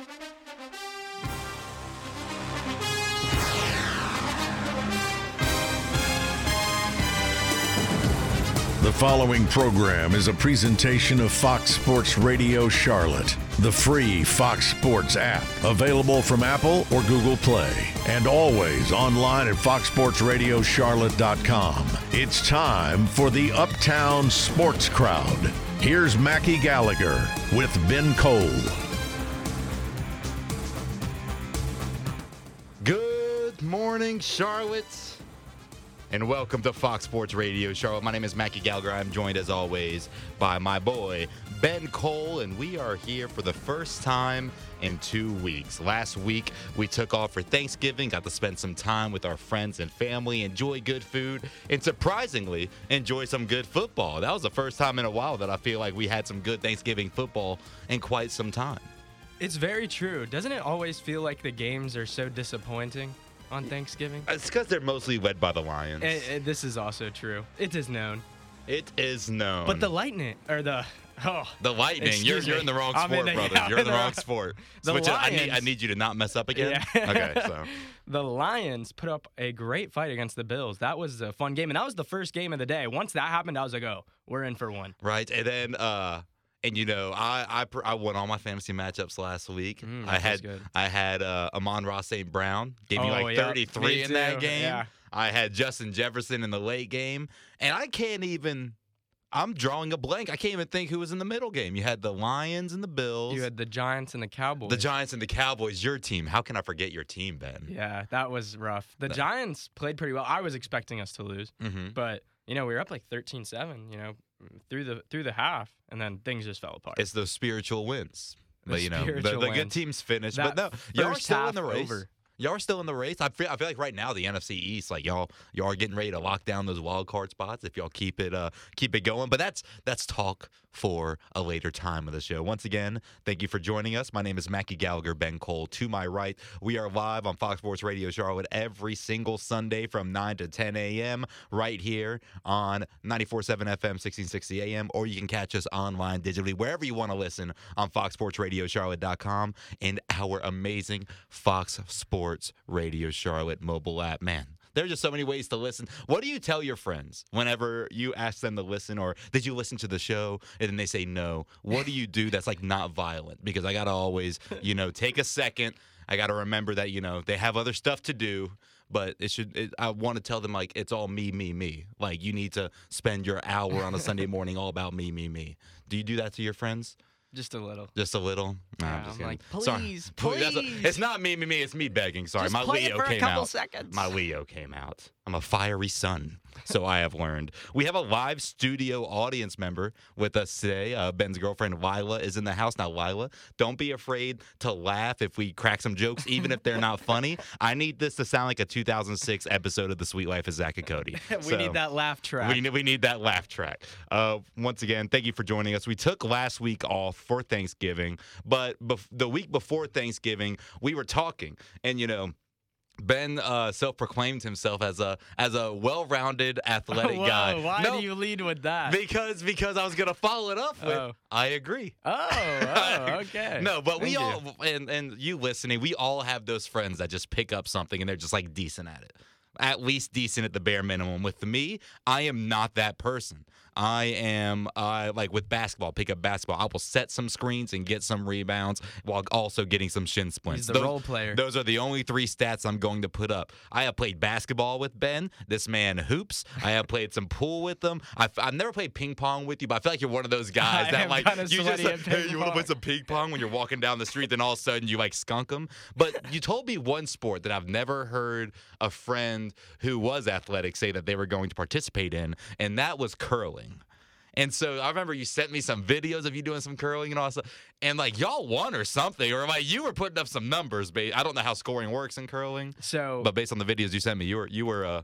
The following program is a presentation of Fox Sports Radio Charlotte, the free Fox Sports app, available from Apple or Google Play, and always online at foxsportsradiocharlotte.com. It's time for the Uptown Sports Crowd. Here's Mackie Gallagher with Ben Cole. Charlotte, and welcome to Fox Sports Radio Charlotte. My name is Mackie Gallagher. I'm joined, as always, by my boy Ben Cole, and we are here for the first time in two weeks. Last week, we took off for Thanksgiving, got to spend some time with our friends and family, enjoy good food, and surprisingly, enjoy some good football. That was the first time in a while that I feel like we had some good Thanksgiving football in quite some time. It's very true. Doesn't it always feel like the games are so disappointing on Thanksgiving? It's because they're mostly led by the Lions. Eh, eh, this is also true. It is known. it is known. But the lightning or the oh The Lightning. You're, you're in the wrong sport, in the- brother. yeah, you're in the the wrong sport. The Switch it. I need, I need you to not mess up again. Yeah. Okay, so the Lions put up a great fight against the Bills. That was a fun game, and that was the first game of the day. Once that happened, I was like, oh, we're in for one. right, and then uh, and you know, I I, I won all my fantasy matchups last week. Mm, I had. I had uh, Amon-Ra St. Brown gave me Oh, like yeah, 33 me in that game. yeah. I had Justin Jefferson in the late game, and I can't even. I'm drawing a blank. I can't even think who was in the middle game. You had the Lions and the Bills. You had the Giants and the Cowboys. the Giants and the Cowboys. Your team. How can I forget your team, Ben? Yeah, that was rough. The That- Giants played pretty well. I was expecting us to lose, Mm-hmm. but you know we were up like 13-7. You know, through the through the half, and then things just fell apart. It's those spiritual wins. The but you know, the, the good teams finish. That but no, y'all are first still in the race. over. Y'all are still in the race. I feel, I feel like right now the NFC East, like y'all, y'all are getting ready to lock down those wild card spots if y'all keep it, uh, keep it going. But that's that's talk for a later time of the show. Once again, thank you for joining us. My name is Mackie Gallagher, Ben Cole. To my right, we are live on Fox Sports Radio Charlotte every single Sunday from 9 to 10 a.m. right here on 94.7 FM, 1660 a.m. Or you can catch us online digitally wherever you want to listen on FoxSportsRadioCharlotte.com and our amazing Fox Sports Radio Charlotte mobile app. Man, there are just so many ways to listen. What do you tell your friends whenever you ask them to listen, or did you listen to the show and then they say no? What do you do that's like not violent? Because I gotta always, you know, take a second. I gotta remember that you know they have other stuff to do. But it should. It, I want to tell them like it's all me, me, me. Like you need to spend your hour on a Sunday morning all about me, me, me. Do you do that to your friends? Just a little. Just a little. Nah, Yeah, I'm just I'm like, Sorry. please, a- please. it's not me, me, me. It's me begging. Sorry, Just my Leo came a couple out. seconds. My Leo came out. I'm a fiery son, so I have learned. We have a live studio audience member with us today. Uh, Ben's girlfriend Lila is in the house now. Lila, don't be afraid to laugh if we crack some jokes, even if they're not funny. I need this to sound like a 2006 episode of The Suite Life of Zack and Cody. we So- need that laugh track. we need, we need that laugh track. Uh, once again, thank you for joining us. We took last week off for Thanksgiving, but bef- the week before Thanksgiving, we were talking, and you know. Ben uh, self-proclaimed himself as a as a well-rounded athletic Whoa, guy. Why no, do you lead with that? because because I was gonna follow it up with Oh. I agree. oh, oh, okay. No, but we Thank you. all and and you listening, we all have those friends that just pick up something and they're just like decent at it. At least decent at the bare minimum. With me, I am not that person. I am uh, like with basketball, pick up basketball. I will set some screens and get some rebounds while also getting some shin splints. He's the Those- role player. Those are the only three stats I'm going to put up. I have played basketball with Ben. This man hoops. I have played some pool with him. I've, I've never played ping pong with you, but I feel like you're one of those guys I that like you just like, hey, you want to play some ping pong when you're walking down the street, then all of a sudden you like skunk them. But you told me one sport that I've never heard a friend who was athletic say that they were going to participate in, and that was curling. And so I remember you sent me some videos of you doing some curling and all that stuff. And like y'all won or something, or like you were putting up some numbers. Ba- I don't know how scoring works in curling, So but based on the videos you sent me, you were you were uh,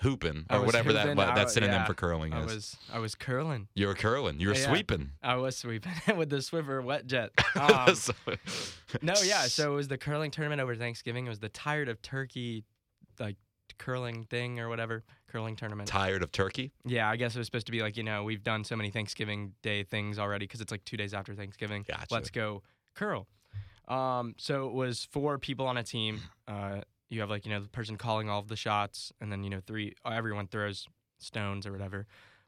hooping or whatever hooping, that I that synonym yeah, for curling I is. was I was curling. you were curling. You were Yeah. sweeping. I was sweeping with the Swiffer wet jet. Um, no, yeah. So it was the curling tournament over Thanksgiving. It was the tired of turkey, like curling thing or whatever curling tournament. tired of turkey. Yeah, I guess it was supposed to be like you know we've done so many Thanksgiving Day things already because it's like two days after Thanksgiving. Gotcha. Let's go curl. Um, so it was four people on a team. Uh, you have like you know the person calling all of the shots, and then you know three. uh, Everyone throws stones or whatever.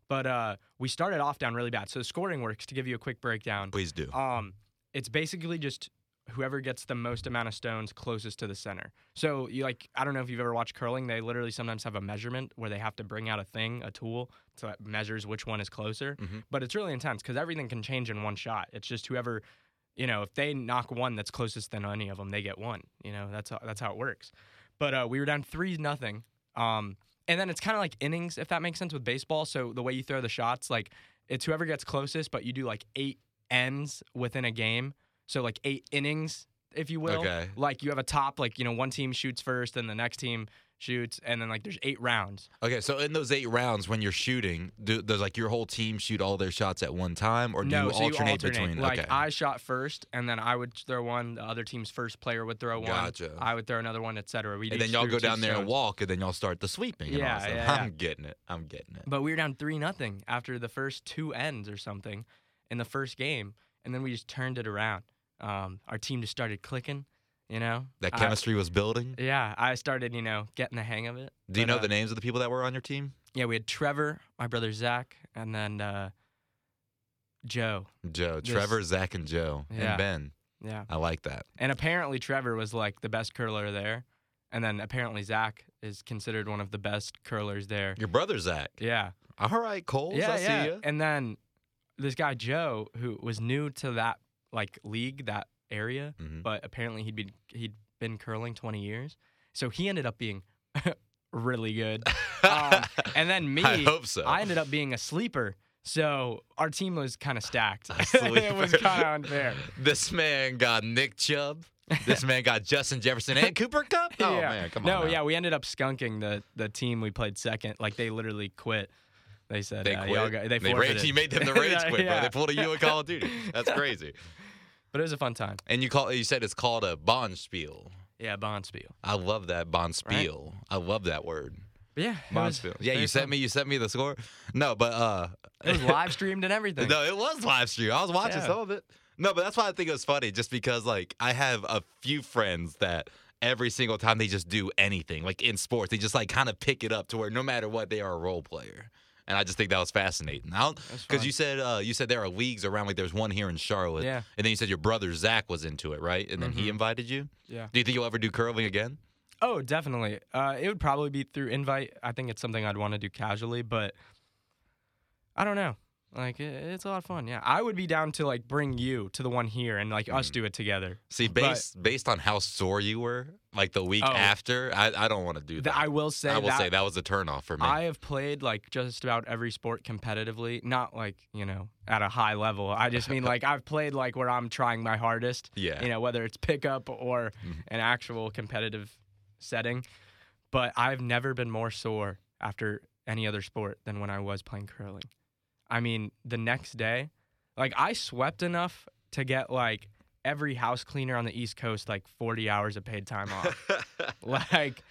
But uh, we started off down really bad. So the scoring works. To give you a quick breakdown, Please do. um, it's basically just whoever gets the most amount of stones closest to the center. So you like I don't know if you've ever watched curling. They literally sometimes have a measurement where they have to bring out a thing, a tool, so that measures which one is closer. Mhm. But it's really intense because everything can change in one shot. It's just whoever, you know, if they knock one that's closest than any of them, they get one. You know, that's how, that's how it works. But uh, we were down three nothing. Um, and then it's kind of like innings, if that makes sense with baseball. So the way you throw the shots, like it's whoever gets closest, but you do like eight ends within a game. So like eight innings, if you will. Okay. Like you have a top, like you know, one team shoots first, and the next team shoots, and then like there's eight rounds. Okay, so in those eight rounds, when you're shooting, do, does like your whole team shoot all their shots at one time, or do no, you so alternate, you alternate. between? Like okay. I shot first, and then I would throw one. The other team's first player would throw one. Gotcha. I would throw another one, etc. We and then y'all go down there and walk. and then y'all start the sweeping. and all Yeah, yeah, yeah. I'm getting it. I'm getting it. But we were down three nothing after the first two ends or something in the first game, and then we just turned it around. Um, our team just started clicking, you know. That I- chemistry was building. yeah, I started, you know, getting the hang of it. Do you But, know uh, the names of the people that were on your team? Yeah, we had Trevor, my brother Zach, and then uh, Joe. Joe, This- Trevor, Zach, and Joe, Yeah. and Ben. Yeah, I like that. and apparently Trevor was like the best curler there, and then apparently Zach is considered one of the best curlers there. Your brother Zach. Yeah, All right, Cole. yeah, I yeah. see you. And then this guy Joe, who was new to that like league, that area, Mhm. but apparently he'd been he'd been curling 20 years, so he ended up being really good. Um, and then me, I hope so. I ended up being a sleeper. So our team was kind of stacked. It was kind of unfair. This man got Nick Chubb. This man got Justin Jefferson and Cooper Kupp. Oh yeah. man, come no, on. now. yeah, we ended up skunking the the team we played second. Like they literally quit. They said They uh, quit. got- they rage, forfeited. you made them the rage quit, bro. They pulled a you in Call of Duty. That's crazy. But it was a fun time. And you call you said it's called a Bonspiel. Yeah, Bonspiel. I love that Bonspiel. I love that word. But yeah, Bonspiel. Yeah, you sent fun. me you sent me the score. No, but uh It was live streamed and everything. No, it was live stream. I was watching Yeah. some of it. No, but that's why I think it was funny, just because like I have a few friends that every single time they just do anything, like in sports, they just like kind of pick it up to where no matter what, they are a role player. And I just think that was fascinating. Because you said uh, you said there are leagues around, like there's one here in Charlotte, Yeah. and then you said your brother Zach was into it, right? And then he Mhm. invited you. Yeah. Do you think you'll ever do curling again? Oh, definitely. Uh, it would probably be through invite. I think it's something I'd want to do casually, but I don't know. Like it, it's a lot of fun. Yeah, I would be down to like bring you to the one here and like us Mm. do it together. See, But- based based on how sore you were, like the week Oh. after, I, I don't want to do Th- that. I will say I will that say that was a turnoff for me. I have played like just about every sport competitively, not like you know at a high level. I just mean like I've played like where I'm trying my hardest. yeah. You know whether it's pickup or Mhm. an actual competitive setting, but I've never been more sore after any other sport than when I was playing curling. I mean, the next day, like I swept enough to get like every house cleaner on the East Coast like 40 hours of paid time off. like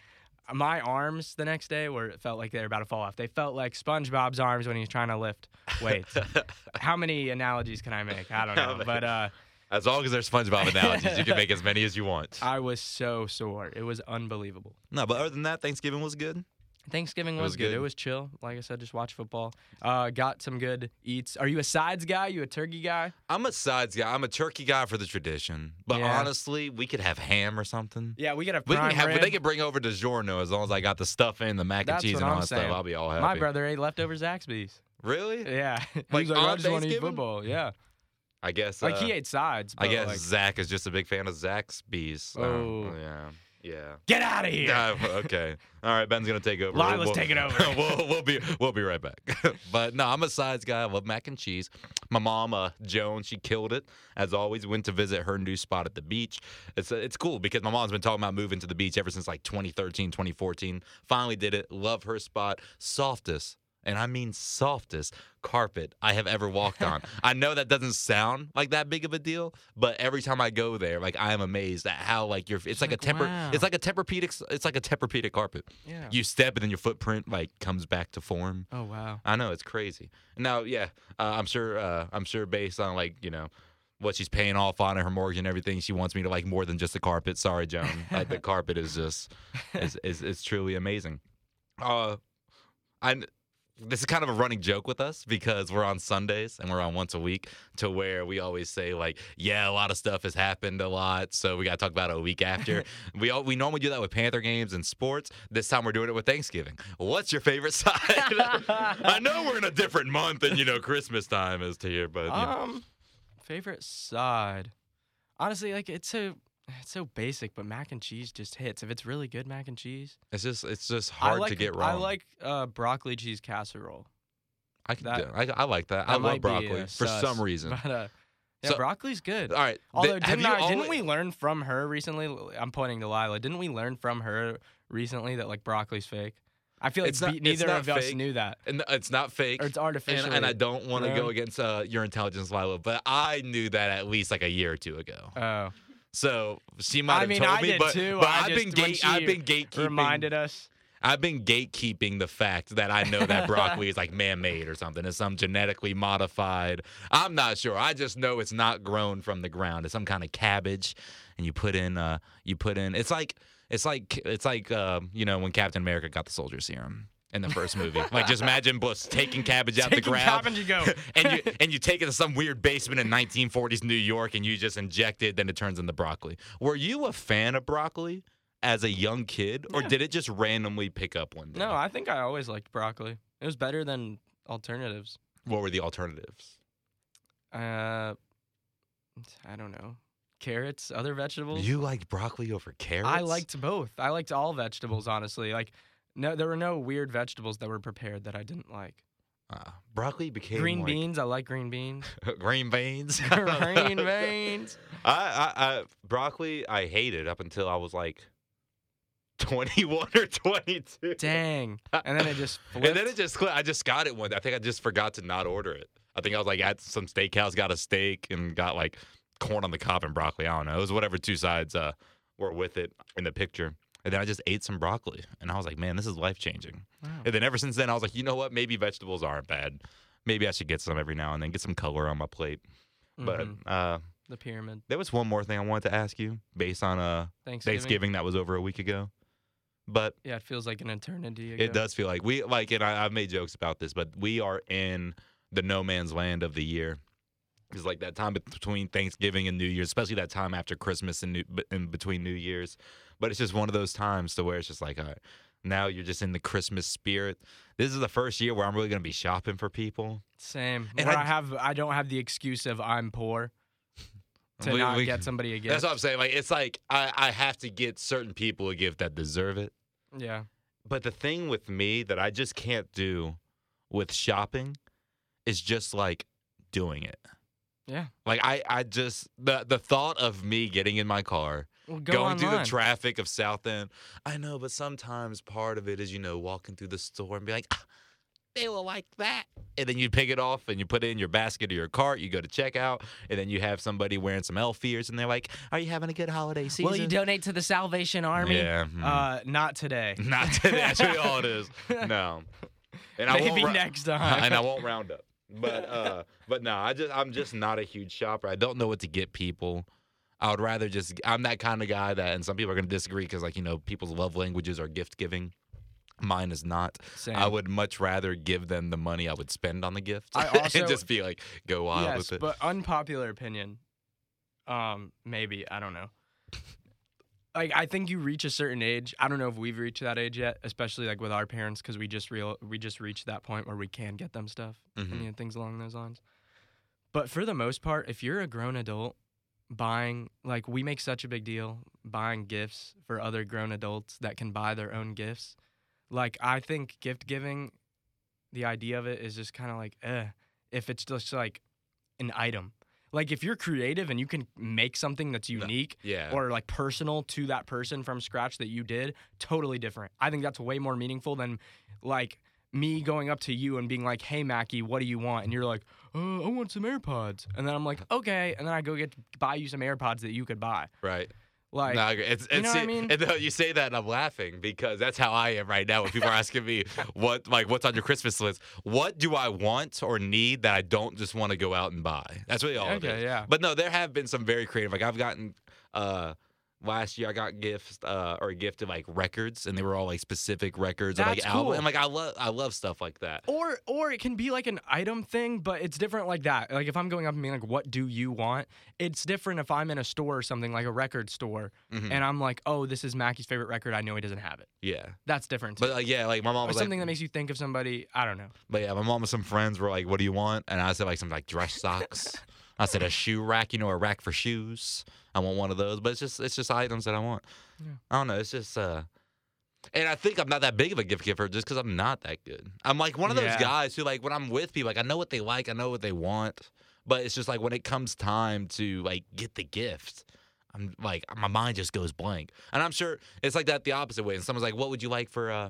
my arms the next day were it felt like they were about to fall off. They felt like SpongeBob's arms when he was trying to lift weights. How many analogies can I make? I don't know, but uh, As long as there's SpongeBob analogies, you can make as many as you want. I was so sore. It was unbelievable. No, but other than that, Thanksgiving was good. Thanksgiving was, was good. It was chill. Like I said, just watch football. Uh, got some good eats. Are you a sides guy? You a turkey guy? I'm a sides guy. I'm a turkey guy for the tradition. But Yeah. honestly, we could have ham or something. Yeah, we got a We can have. rib. They can bring over DiGiorno as long as I got the stuff in, the mac and That's cheese, and all I'm that saying. stuff. I'll be all happy. My brother ate leftover Zaxby's. Really? Yeah, Like, like, I on just want to eat football. Yeah, I guess. like uh, he ate sides. I guess like, Zach is just a big fan of Zaxby's. Oh. yeah. Yeah. get out of here. Yeah, okay. All right, Ben's gonna take over. Lila's taking over. we'll, we'll be we'll be right back. but no, I'm a sides guy. I love mac and cheese. My mom, uh, Joan, she killed it as always. Went to visit her new spot at the beach. It's uh, it's cool because my mom's been talking about moving to the beach ever since like 2013, 2014. Finally did it. Love her spot. Softest. And I mean softest carpet I have ever walked on. I know that doesn't sound like that big of a deal, but every time I go there, like I am amazed at how like your it's like, like, a temper wow. it's like a Tempur-Pedic it's like a Tempur-Pedic carpet. Yeah. You step and then your footprint like comes back to form. oh wow. I know it's crazy. Now, yeah, uh, I'm sure. Uh, I'm sure based on like you know what she's paying off on her mortgage and everything. She wants me to like more than just the carpet. Sorry, Joan. like the carpet is just is is, is truly amazing. Uh, I this is kind of a running joke with us because we're on Sundays and we're on once a week to where we always say like, yeah, a lot of stuff has happened a lot, so we got to talk about it a week after. we all, we normally do that with Panther games and sports. This time we're doing it with Thanksgiving. What's your favorite side? I know we're in a different month and you know Christmas time is here, but you know. Um, favorite side. Honestly, like it's so it's so basic, but mac and cheese just hits. If it's really good mac and cheese, it's just it's just hard like, to get wrong. I like uh, broccoli cheese casserole. I can that- do, I, I like that. I love broccoli for sus, some reason. But uh, yeah, So- broccoli's good. All right. Although have didn't, I, didn't we learn from her recently? I'm pointing to Lila. Didn't we learn from her recently that like broccoli's fake? I feel like not- be- neither of us knew that. And it's not fake. Or it's artificial. and, and I don't want to you go against uh, your intelligence, Lila, but I knew that at least like a year or two ago. Oh, So she might I have mean, told I me, but, too. but I I've been when gate, she I've been gatekeeping. reminded us. I've been gatekeeping the fact that I know that broccoli is like man-made or something. It's some genetically modified. I'm not sure. I just know it's not grown from the ground. It's some kind of cabbage, and you put in. Uh, you put in. It's like. It's like. It's like. Uh, you know when Captain America got the soldier serum in the first movie. like just imagine Bush taking cabbage out the ground. cabbage, you go. and you and you take it to some weird basement in 1940s New York and you just inject it, then it turns into broccoli. Were you a fan of broccoli as a young kid, or Yeah. did it just randomly pick up one day? No, I think I always liked broccoli. It was better than alternatives. What were the alternatives? Uh, I don't know. Carrots, other vegetables. You liked broccoli over carrots? I liked both. I liked all vegetables, honestly. Like, no, there were no weird vegetables that were prepared that I didn't like. uh, broccoli became green like- beans, I like green beans. green beans. green beans. I, I, I broccoli I hated up until I was like 21 or 22. Dang. And then it just And then it just. I just got it one. I think I just forgot to not order it. I think I was like at some steakhouse, got a steak, and got like corn on the cob and broccoli. I don't know. It was whatever two sides uh, were with it in the picture. And then I just ate some broccoli, and I was like, man, this is life changing. Wow. And then ever since then, I was like, you know what? Maybe vegetables aren't bad. Maybe I should get some every now and then, get some color on my plate. But Mhm. uh, the pyramid. there was one more thing I wanted to ask you based on uh, Thanksgiving. Thanksgiving that was over a week ago. But Yeah, it feels like an eternity ago. it does feel like we like, and I, I've made jokes about this, but we are in the no man's land of the year. Because like that time between Thanksgiving and New Year's, especially that time after Christmas and New, in between New Year's, but it's just one of those times to where it's just like, all right, now you're just in the Christmas spirit. This is the first year where I'm really gonna be shopping for people. Same. And Where I- I, have, I don't have the excuse of I'm poor to We- not we- get somebody a gift. That's what I'm saying. Like it's like I, I have to get certain people a gift that deserve it. yeah. But the thing with me that I just can't do with shopping is just like doing it. Yeah. Like I, I just the the thought of me getting in my car, Well, go going through the traffic of South End. I know, but sometimes part of it is you know walking through the store and be like, ah, they will like that, and then you pick it off and you put it in your basket or your cart. You go to checkout, and then you have somebody wearing some elf ears, and they're like, "Are you having a good holiday season?" Will you donate to the Salvation Army? Yeah. mhm. Uh, not today. Not today. That's really all it is. No. And I Maybe won't ra- next time. and I won't round up. But uh, but no, I just I'm just not a huge shopper. I don't know what to get people. I would rather just I'm that kind of guy that, and some people are gonna disagree because like you know people's love languages are gift giving. Mine is not. Same. I would much rather give them the money I would spend on the gift I also- and just be like, go wild yes, with it. but unpopular opinion. Um, maybe I don't know. Like I think you reach a certain age. I don't know if we've reached that age yet, especially like with our parents, because we just real we just reached that point where we can get them stuff Mhm. and you know, things along those lines. But for the most part, if you're a grown adult buying like we make such a big deal buying gifts for other grown adults that can buy their own gifts. Like I think gift giving, the idea of it is just kind of like, eh, if it's just like an item. Like if you're creative and you can make something that's unique yeah. or like personal to that person from scratch that you did, totally different. I think that's way more meaningful than like me going up to you and being like, "Hey Mackie, what do you want?" and you're like, "Uh, I want some AirPods." And then I'm like, "Okay." And then I go get buy you some AirPods that you could buy. right. Like, no, I agree. It's, you it's, know what I mean? and, you say that and I'm laughing because that's how I am right now when people are asking me what like what's on your Christmas list. What do I want or need that I don't just want to go out and buy? That's really all it Okay, is. yeah. But no, there have been some very creative. Like I've gotten uh last year I got gifts uh or gifted like records and they were all like specific records or like That's album and like I love I love stuff like that. Or or it can be like an item thing, but it's different like that. Like if I'm going up and being like, "What do you want?" It's different if I'm in a store or something like a record store, Mhm. and I'm like, "Oh, this is Mackie's favorite record. I know he doesn't have it." Yeah. That's different. Too. But like yeah, like my mom or was something like that makes you think of somebody. I don't know. But yeah, my mom and some friends were like, "What do you want?" And I said like some like dress socks. I said a shoe rack, you know, a rack for shoes. I want one of those. But it's just it's just items that I want. Yeah. I don't know. It's just uh. And I think I'm not that big of a gift giver just because I'm not that good. I'm like one of those Yeah. guys who like when I'm with people, like I know what they like, I know what they want, but it's just like when it comes time to like get the gift. I'm like my mind just goes blank, and I'm sure it's like that the opposite way. And someone's like, "What would you like for uh,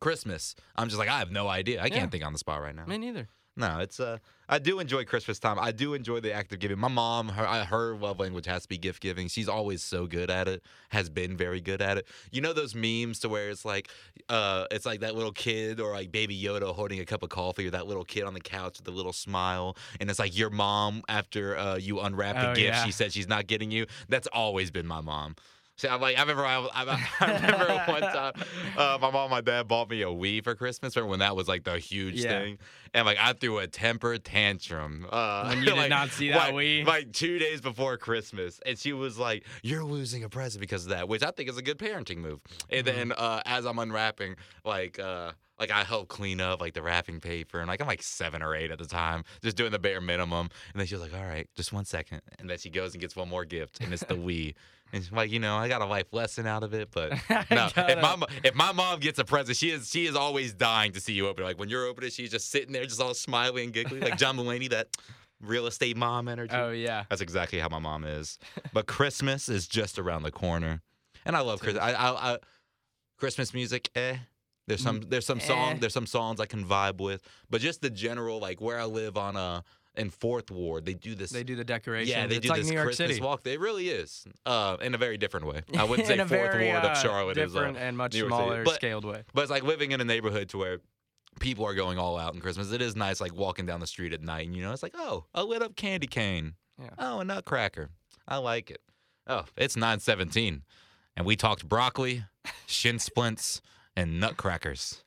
Christmas?" I'm just like, I have no idea. I Yeah. can't think on the spot right now. Me neither. No, it's uh I do enjoy Christmas time. I do enjoy the act of giving. My mom, her her love language has to be gift giving. She's always so good at it. Has been very good at it. You know those memes to where it's like uh it's like that little kid or like baby Yoda holding a cup of coffee or that little kid on the couch with a little smile and it's like your mom after uh you unwrap the Oh, gift yeah. she said she's not getting you. That's always been my mom. So I'm like, I remember, I, I, I remember one time, uh, my mom, and my dad bought me a Wii for Christmas. Remember when that was like the huge Yeah. thing? And like, I threw a temper tantrum. Uh, When you did like, not see that like, Wii? Like two days before Christmas, and she was like, "You're losing a present because of that," which I think is a good parenting move. And Mm-hmm. then uh, as I'm unwrapping, like. Uh, like I help clean up like the wrapping paper, and like I'm like seven or eight at the time, just doing the bare minimum. And then she was like, "All right, just one second. And then she goes and gets one more gift, and it's the Wii. And she's like, you know, I got a life lesson out of it, but no. if my if my mom gets a present, she is she is always dying to see you open it. Like when you're opening it, she's just sitting there, just all smiley and giggly, like John Mulaney, that real estate mom energy. Oh yeah. That's exactly how my mom is. But Christmas is just around the corner, and I love Christmas. I, I, I, Christmas music, eh. There's some there's some song eh. there's some songs I can vibe with, but just the general like where I live on uh in Fourth Ward, they do this. They do the decorations. yeah, they it's do like this New York Christmas City. walk. It really is, uh, in a very different way. I wouldn't say Fourth very, Ward uh, of Charlotte is uh, different and much smaller But- scaled way. but it's like living in a neighborhood to where people are going all out in Christmas. It is nice, like walking down the street at night, and you know, it's like, oh, a lit up candy cane. Yeah. Oh, a nutcracker. I like it. Oh, it's nine seventeen, and we talked broccoli, shin splints, and nutcrackers.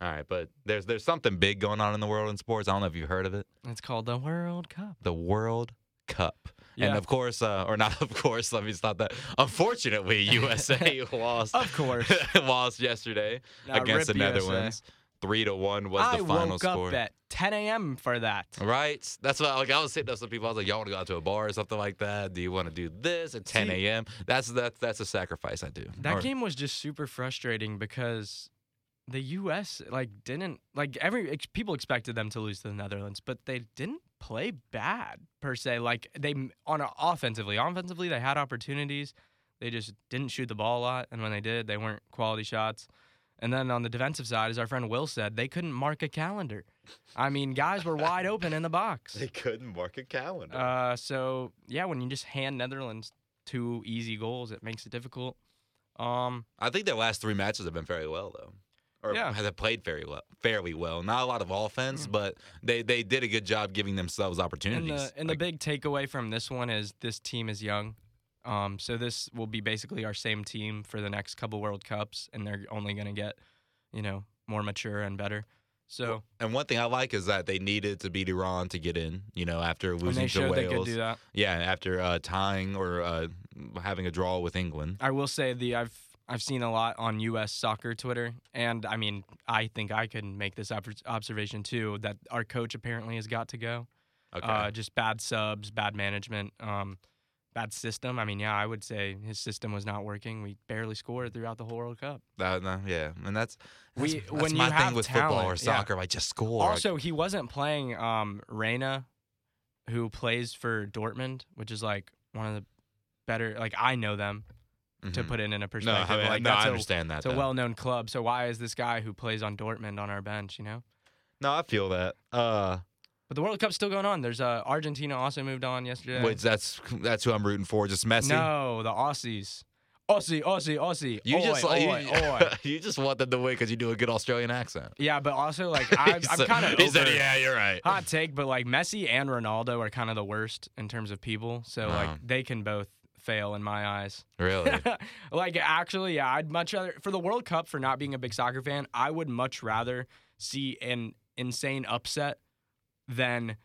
All right, but there's there's something big going on in the world in sports. I don't know if you've heard of it. It's called the World Cup. The World Cup. And of course, uh, or not of course, let me stop that. Unfortunately, USA lost. Of course. lost yesterday Now, against the rip USA. Netherlands. Three to one was I the final woke score. up at 10 a.m. for that. Right. That's what like I was sitting up some people. I was like, y'all want to go out to a bar or something like that? Do you want to do this at 10 a.m.? That's that's that's a sacrifice I do. That Or- game was just super frustrating because the U.S. like didn't like every ex- people expected them to lose to the Netherlands, but they didn't play bad per se. Like they on a, offensively, offensively they had opportunities, they just didn't shoot the ball a lot, and when they did, they weren't quality shots. And then on the defensive side, as our friend Will said, they couldn't mark a calendar. I mean, guys were wide open in the box. They couldn't mark a calendar. Uh, so yeah, when you just hand Netherlands two easy goals, it makes it difficult. Um, I think their last three matches have been very well though. Or Yeah. have played very well, fairly well. Not a lot of offense, Yeah. but they, they did a good job giving themselves and opportunities. the and the Like, big takeaway from this one is this team is young. Um, so this will be basically our same team for the next couple World Cups, and they're only gonna get, you know, more mature and better. So and one thing I like is that they needed to beat Iran to get in. You know, after losing to Wales. that, Yeah, after uh, tying or uh, having a draw with England. I will say the I've I've seen a lot on U.S. soccer Twitter, and I mean I think I can make this ob- observation too that our coach apparently has got to go. Okay. Uh, just bad subs, bad management, um, bad system. I mean, yeah, I would say his system was not working. We barely scored throughout the whole World Cup. No, yeah, and that's, that's, We- that's when my you thing have with football or talent, yeah. soccer. Like just score. Also, he wasn't playing um, Reyna, who plays for Dortmund, which is like one of the better. Like I know them to mhm. put it in a no, perspective. I, mean, like no, that's I a, understand that. it's a well-known club. So why is this guy who plays on Dortmund on our bench? You know. No, I feel that. Uh, But the World Cup's still going on. There's uh, Argentina also moved on yesterday. Which that's that's who I'm rooting for. Just Messi. No, the Aussies. Aussie, Aussie, Aussie. You oi, just oi, you, oi. you just want them to win because you do a good Australian accent. Yeah, but also like I'm, I'm kind of He said, "Yeah, you're right." hot take, but like Messi and Ronaldo are kind of the worst in terms of people. So like they can both fail in my eyes. Really? like actually, yeah, I'd much rather for the World Cup for not being a big soccer fan. I would much rather see an insane upset than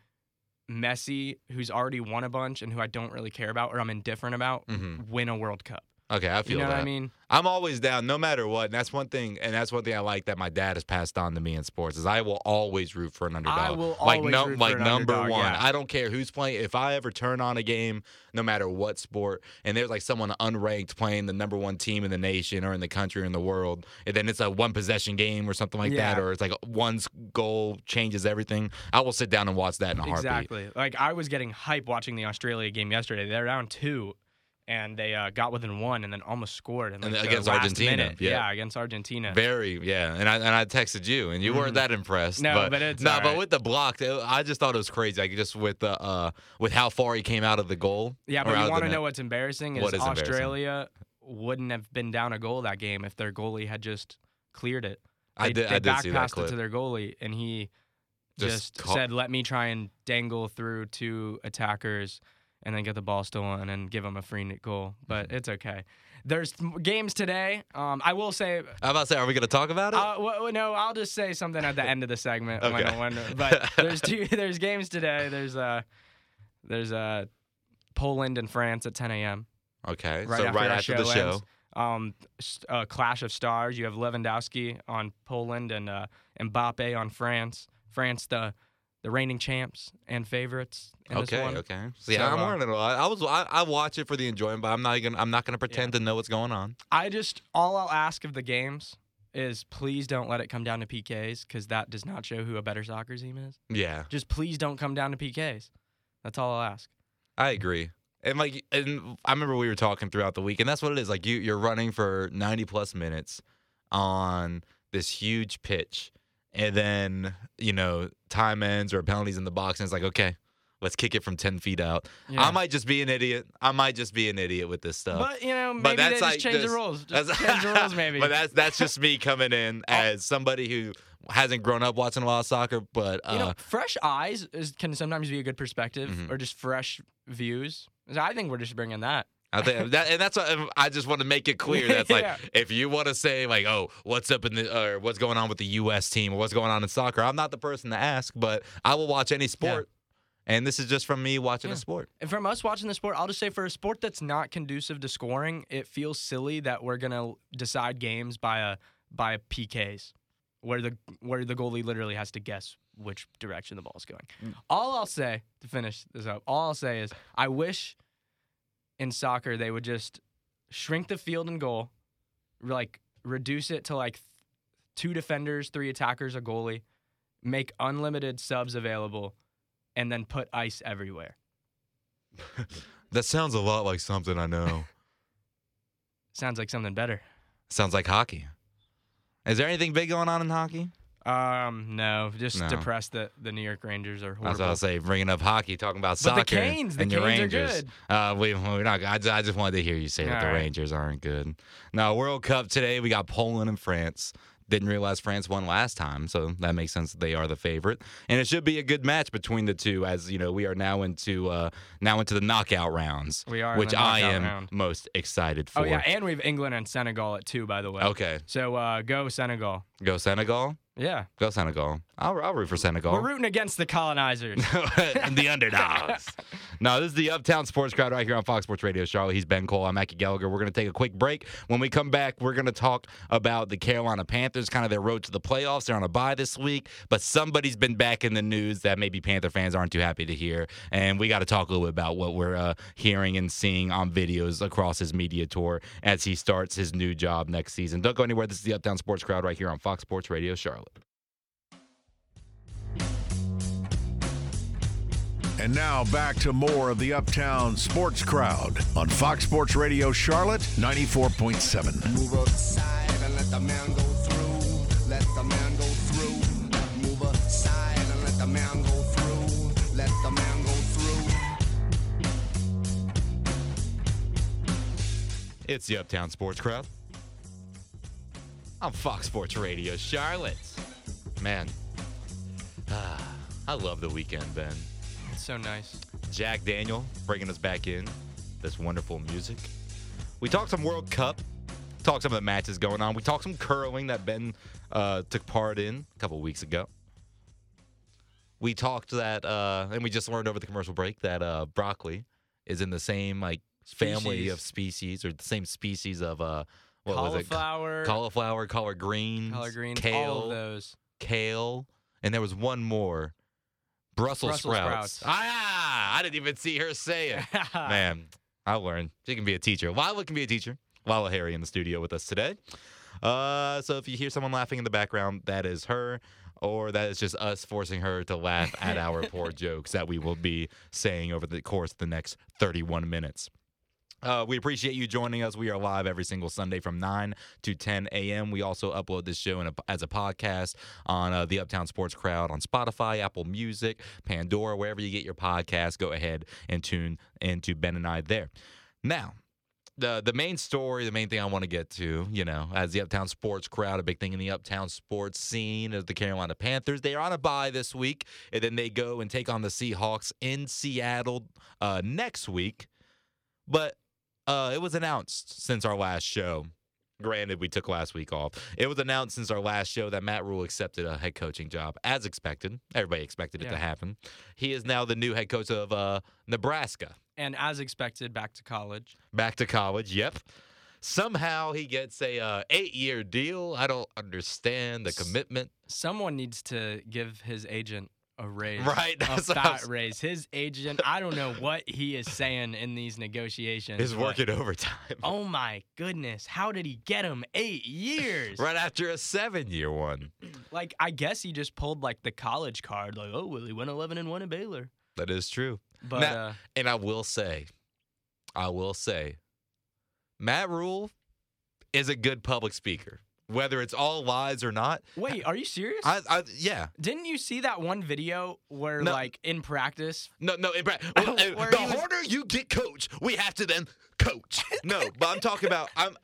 Messi, who's already won a bunch and who I don't really care about or I'm indifferent about, Mhm. win a World Cup. Okay, I feel You know that. what I mean? I'm always down, no matter what. And that's one thing, and that's one thing I like that my dad has passed on to me in sports is I will always root for an underdog. I will like always num- root for like an number underdog, one. yeah. I don't care who's playing. If I ever turn on a game, no matter what sport, and there's like someone unranked playing the number one team in the nation or in the country or in the world, and then it's a one possession game or something like that, or it's like one s- goal changes everything. I will sit down and watch that in a heartbeat. Exactly. Like I was getting hype watching the Australia game yesterday. They're down two, and they uh, got within one, and then almost scored. And And like, the against last Argentina, minute. yeah. against Argentina. Very, yeah, and I and I texted you, and you weren't Mhm. that impressed. No, but, but it's no, all but with the block, I just thought it was crazy. Like just with the uh, with how far he came out of the goal. yeah, but you want to know what's embarrassing is, What is embarrassing? Australia wouldn't have been down a goal that game if their goalie had just cleared it. I They, did, they I did back see that passed it to their goalie, and he Just just, call- said, "Let me try and dangle through two attackers." And then get the ball stolen and give them a free goal, but Mm-hmm. it's okay. There's games today. Um, I will say I'm about to say, are we going to talk about it? Uh, well, no, I'll just say something at the end of the segment. Okay. when- but there's two. There's games today. There's uh, there's uh, Poland and France at 10 a.m. okay, right so after right after the show show. ends. Um, uh, clash of stars. You have Lewandowski on Poland and uh, Mbappe on France. France, the the reigning champs and favorites in this Okay, one. okay. So, yeah, So, I'm uh, learning a lot. I was I, I watch it for the enjoyment, but I'm not gonna I'm not gonna pretend to know what's going on. I just all I'll ask of the games is please don't let it come down to PKs because that does not show who a better soccer team is. Yeah, Just please don't come down to PKs. That's all I'll ask. I agree. And like, and I remember we were talking throughout the week, and that's what it is. Like, you you're running for 90 plus minutes on this huge pitch, and then you know time ends or penalties in the box, and it's like, okay, let's kick it from 10 feet out. I might just be an idiot. I might just be an idiot with this stuff. But you know, maybe But they that's just like change this- the rules. Just change the rules, maybe. but that's that's just me coming in as somebody who hasn't grown up watching a lot of soccer, but uh, you know, fresh eyes is, can sometimes be a good perspective, Mhm. or just fresh views. So I think we're just bringing that. I think that, and that's what I just want to make it clear. That's like Yeah. if you want to say like, oh, what's up in the or what's going on with the U.S. team or what's going on in soccer, I'm not the person to ask, but I will watch any sport, and this is just from me watching Yeah. a sport. And from us watching the sport, I'll just say for a sport that's not conducive to scoring, it feels silly that we're gonna decide games by a by a PKs, where the where the goalie literally has to guess which direction the ball's going. Mm. All I'll say to finish this up, all I'll say is I wish in soccer they would just shrink the field and goal, like reduce it to like two defenders, three attackers, a goalie, make unlimited subs available, and then put ice everywhere. That sounds a lot like something I know. Sounds like something better. sounds like hockey. Is there anything big going on in hockey? Um, no, just No. depressed that the New York Rangers are That's horrible. what I was say. Bringing up hockey, talking about But the soccer Canes, the and Canes Rangers. Uh, we, we're not. I just, I just wanted to hear you say that the All right. Rangers aren't good. Now, World Cup today, we got Poland and France. Didn't realize France won last time, so that makes sense that they are the favorite. And it should be a good match between the two, as you know we are now into uh, now into the knockout rounds, We are which I am round. most excited for. Oh yeah, and we have England and Senegal at two, by the way. Okay, So uh, go Senegal. go Senegal. Yeah, Go Senegal. I'll, I'll root for Senegal. we're rooting against the colonizers. and the underdogs. no, this is the Uptown Sports Crowd right here on Fox Sports Radio. Charlotte, he's Ben Cole. I'm Mackie Gallagher. We're going to take a quick break. When we come back, we're going to talk about the Carolina Panthers, kind of their road to the playoffs. They're on a bye this week, but somebody's been back in the news that maybe Panther fans aren't too happy to hear. And we got to talk a little bit about what we're uh, hearing and seeing on videos across his media tour as he starts his new job next season. Don't go anywhere. This is the Uptown Sports Crowd right here on Fox Sports Radio, Charlotte. And now back to more of the Uptown Sports Crowd on Fox Sports Radio Charlotte 94.7. Move aside and let the man go through. Let the man go through. Move aside and let the man go through. Let the man go through. It's the Uptown Sports Crowd I'm Fox Sports Radio Charlotte. Man, ah, I love the weekend, Ben. So nice. Jack Daniel bringing us back in this wonderful music. We talked some World Cup, talked some of the matches going on. We talked some curling that Ben uh, took part in a couple weeks ago. We talked that, uh, and we just learned over the commercial break that uh, broccoli is in the same like family Species. of species or the same species of uh, what was it? Cauliflower, Cauliflower, collard greens, collard greens, kale, all of those. kale, and there was one more. Brussels, Brussels sprouts. sprouts. Ah, I didn't even see her say it. Man, I learned. She can be a teacher. Lila can be a teacher. Lila Harry in the studio with us today. Uh, so if you hear someone laughing in the background, that is her, or that is just us forcing her to laugh at our poor jokes that we will be saying over the course of the next 31 minutes. Uh, we appreciate you joining us. We are live every single Sunday from 9 to 10 a.m. We also upload this show a, as a podcast on uh, the Uptown Sports Crowd on Spotify, Apple Music, Pandora, wherever you get your podcast. Go ahead and tune into Ben and I there. Now, the the main story, the main thing I want to get to, you know, as the Uptown Sports Crowd, a big thing in the Uptown sports scene is the Carolina Panthers. They are on a bye this week, and then they go and take on the Seahawks in Seattle uh, next week. But uh, it was announced since our last show. Granted, we took last week off. It was announced since our last show that Matt Rhule accepted a head coaching job, as expected. Everybody expected it to happen. He is now the new head coach of uh, Nebraska. and as expected, back to college. Back to college. Yep. Somehow he gets a uh, eight-year deal. I don't understand the commitment. Someone needs to give his agent a raise. Right, A that's I fat was- raise. His agent, I don't know what he is saying in these negotiations. Is but- working overtime. Oh my goodness. How did he get him eight years? Right after a seven-year one. Like, I guess he just pulled like the college card. Like, oh, well, he went 11 and 1 at Baylor. That is true. But Now- uh, And I will say, I will say, Matt Rhule is a good public speaker, whether it's all lies or not. wait, are you serious? I, I yeah, Didn't you see that one video where, No. like, in practice? no, no. in pra- Where well, he the was- harder you get coach, we have to then coach. No, but I'm talking about I'm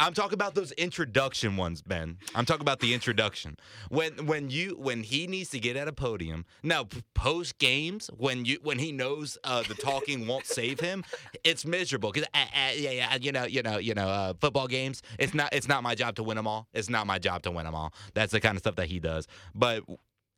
I'm talking about those introduction ones, Ben. I'm talking about the introduction when when you when he needs to get at a podium. Now post games when you when he knows uh, the talking won't save him, it's miserable because uh, uh, yeah yeah you know you know you know uh, football games. It's not it's not my job to win them all. It's not my job to win them all. That's the kind of stuff that he does. But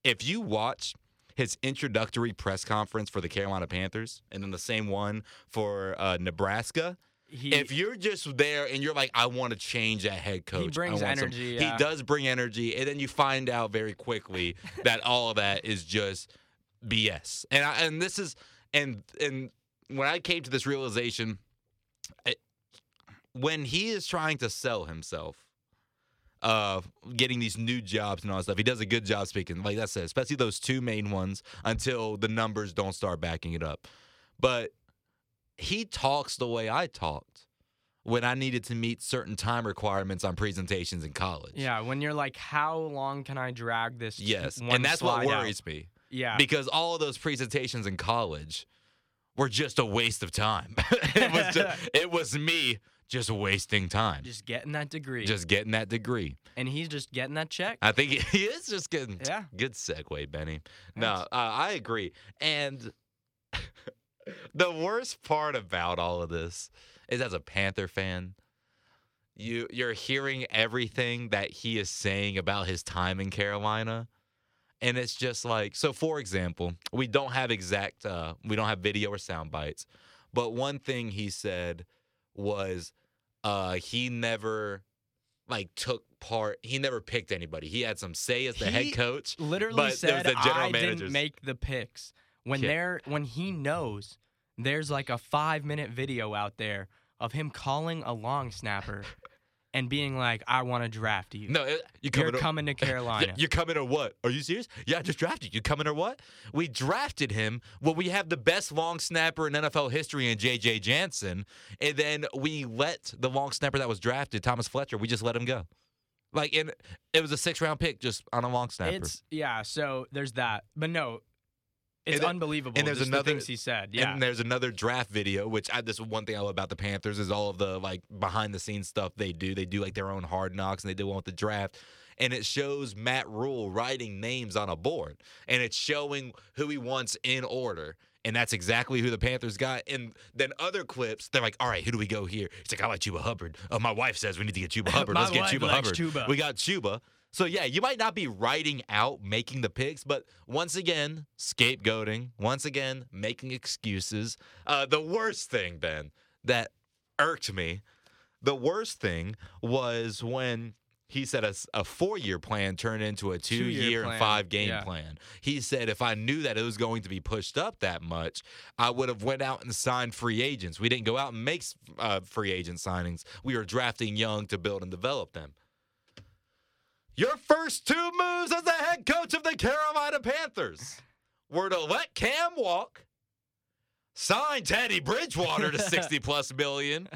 if you watch his introductory press conference for the Carolina Panthers and then the same one for uh, Nebraska. He, if you're just there and you're like, I want to change that head coach, I brings want some-" energy, He does bring energy, and then you find out very quickly that all of that is just BS. And I, and this is and and when I came to this realization, it, when he is trying to sell himself uh getting these new jobs and all that stuff. He does a good job speaking, like I said, especially those two main ones until the numbers don't start backing it up. But he talks the way I talked when I needed to meet certain time requirements on presentations in college. yeah, when you're like, how long can I drag this? Yes. one And that's what slide out? worries me. Yeah. Because all of those presentations in college were just a waste of time. it was just, it was me just wasting time. just getting that degree. Just getting that degree. and he's just getting that check. I think he is just getting Yeah. good segue, Benny. No, uh, I agree. And the worst part about all of this is as a Panther fan, you you're hearing everything that he is saying about his time in Carolina. And it's just like so for example, we don't have exact uh we don't have video or sound bites, but one thing he said was uh he never like took part he never picked anybody. He had some say as the He head coach. Literally but there said the general I managers. didn't make the picks. When Yeah. they're when he knows there's like a five minute video out there of him calling a long snapper and being like, I want to draft you. No, you You're coming to- coming to Carolina. You're coming or what? Are you serious? Yeah, I just drafted you. You coming or what? We drafted him. Well, we have the best long snapper in NFL history in J.J. Jansen, and then we let the long snapper that was drafted, Thomas Fletcher, we just let him go. Like, and it was a six round pick just on a long snapper. It's yeah, so there's that. But no, It's And unbelievable. and there's another- the things he said. Yeah. And there's another draft video, which I, this is one thing I love about the Panthers is all of the like behind the scenes stuff they do. They do like their own hard knocks and they do one with the draft. And it shows Matt Rhule writing names on a board and it's showing who he wants in order. And that's exactly who the Panthers got. And then other clips, they're like, all right, who do we go here? It's like, I like Chuba Hubbard. Oh, my wife says we need to get Chuba Hubbard. Let's get Chuba Hubbard. Chuba. We got Chuba. So yeah, you might not be writing out making the picks, but once again, scapegoating. Once again, making excuses. Uh, the worst thing, Ben, that irked me. The worst thing was when he said a four-year plan turned into a Two-year two-year and five-game yeah. plan. He said if I knew that it was going to be pushed up that much, I would have went out and signed free agents. We didn't go out and make uh, free agent signings. We were drafting young to build and develop them. Your first two moves as the head coach of the Carolina Panthers were to let Cam walk, sign Teddy Bridgewater to 60 plus million,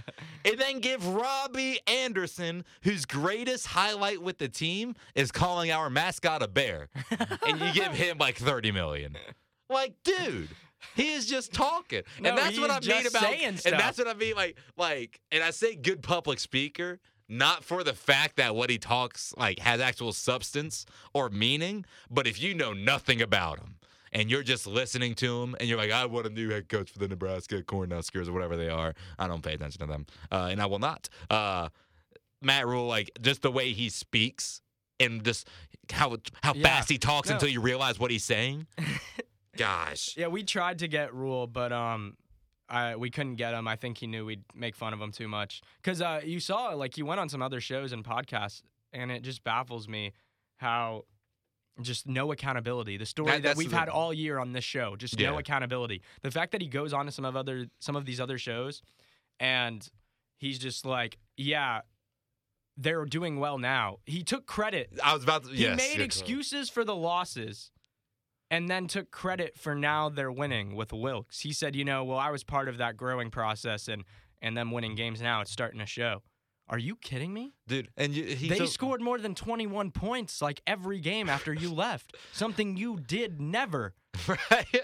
and then give Robby Anderson, whose greatest highlight with the team is calling our mascot a bear, and you give him like 30 million. Like, dude. He is just talking, No, and that's what I mean about, and that's what I mean, like, like, and I say good public speaker, not for the fact that what he talks like has actual substance or meaning, but if you know nothing about him and you're just listening to him and you're like, I want a new head coach for the Nebraska Cornhuskers or whatever they are, I don't pay attention to them, uh, and I will not. Uh, Matt Rhule, like just the way he speaks and just how how Yeah. fast he talks No. until you realize what he's saying. Gosh. Yeah, we tried to get Rhule, but um, I we couldn't get him. I think he knew we'd make fun of him too much. Cause uh, you saw like he went on some other shows and podcasts, and it just baffles me how just no accountability. The story That- that, we've the- had all year on this show, just Yeah. no accountability. The fact that he goes on to some of other some of these other shows, and he's just like, yeah. They're doing well now. He took credit I was about to. he yes, made excuses for the losses and then took credit for now they're winning with Wilks. He said, you know, well, I was part of that growing process and and them winning games now. It's starting to show. Are you kidding me? dude. And you, he they took- scored more than 21 points like every game after you left. Something you did never. right.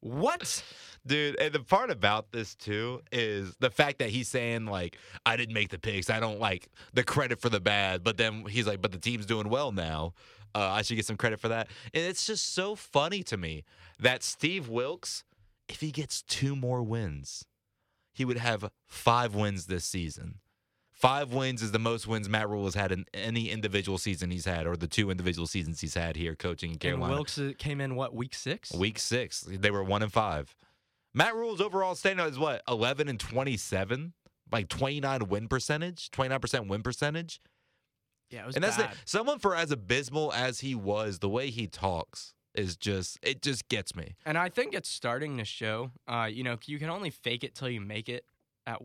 What? Dude, and the part about this too is the fact that he's saying like I didn't make the picks. I don't like the credit for the bad, but then he's like, but the team's doing well now. Uh, I should get some credit for that. And it's just so funny to me that Steve Wilks, if he gets two more wins, he would have five wins this season. Five wins is the most wins Matt Rhule has had in any individual season he's had, or the two individual seasons he's had here coaching in And Carolina. Wilks uh, came in what week six? Week six, they were one and five. Matt Rhule's overall standout is what eleven and twenty-seven, like twenty-nine win percentage, twenty-nine percent win percentage. Yeah, it was and that's the, someone for as abysmal as he was, the way he talks is just it just gets me. And I think it's starting to show. Uh, you know, you can only fake it till you make it at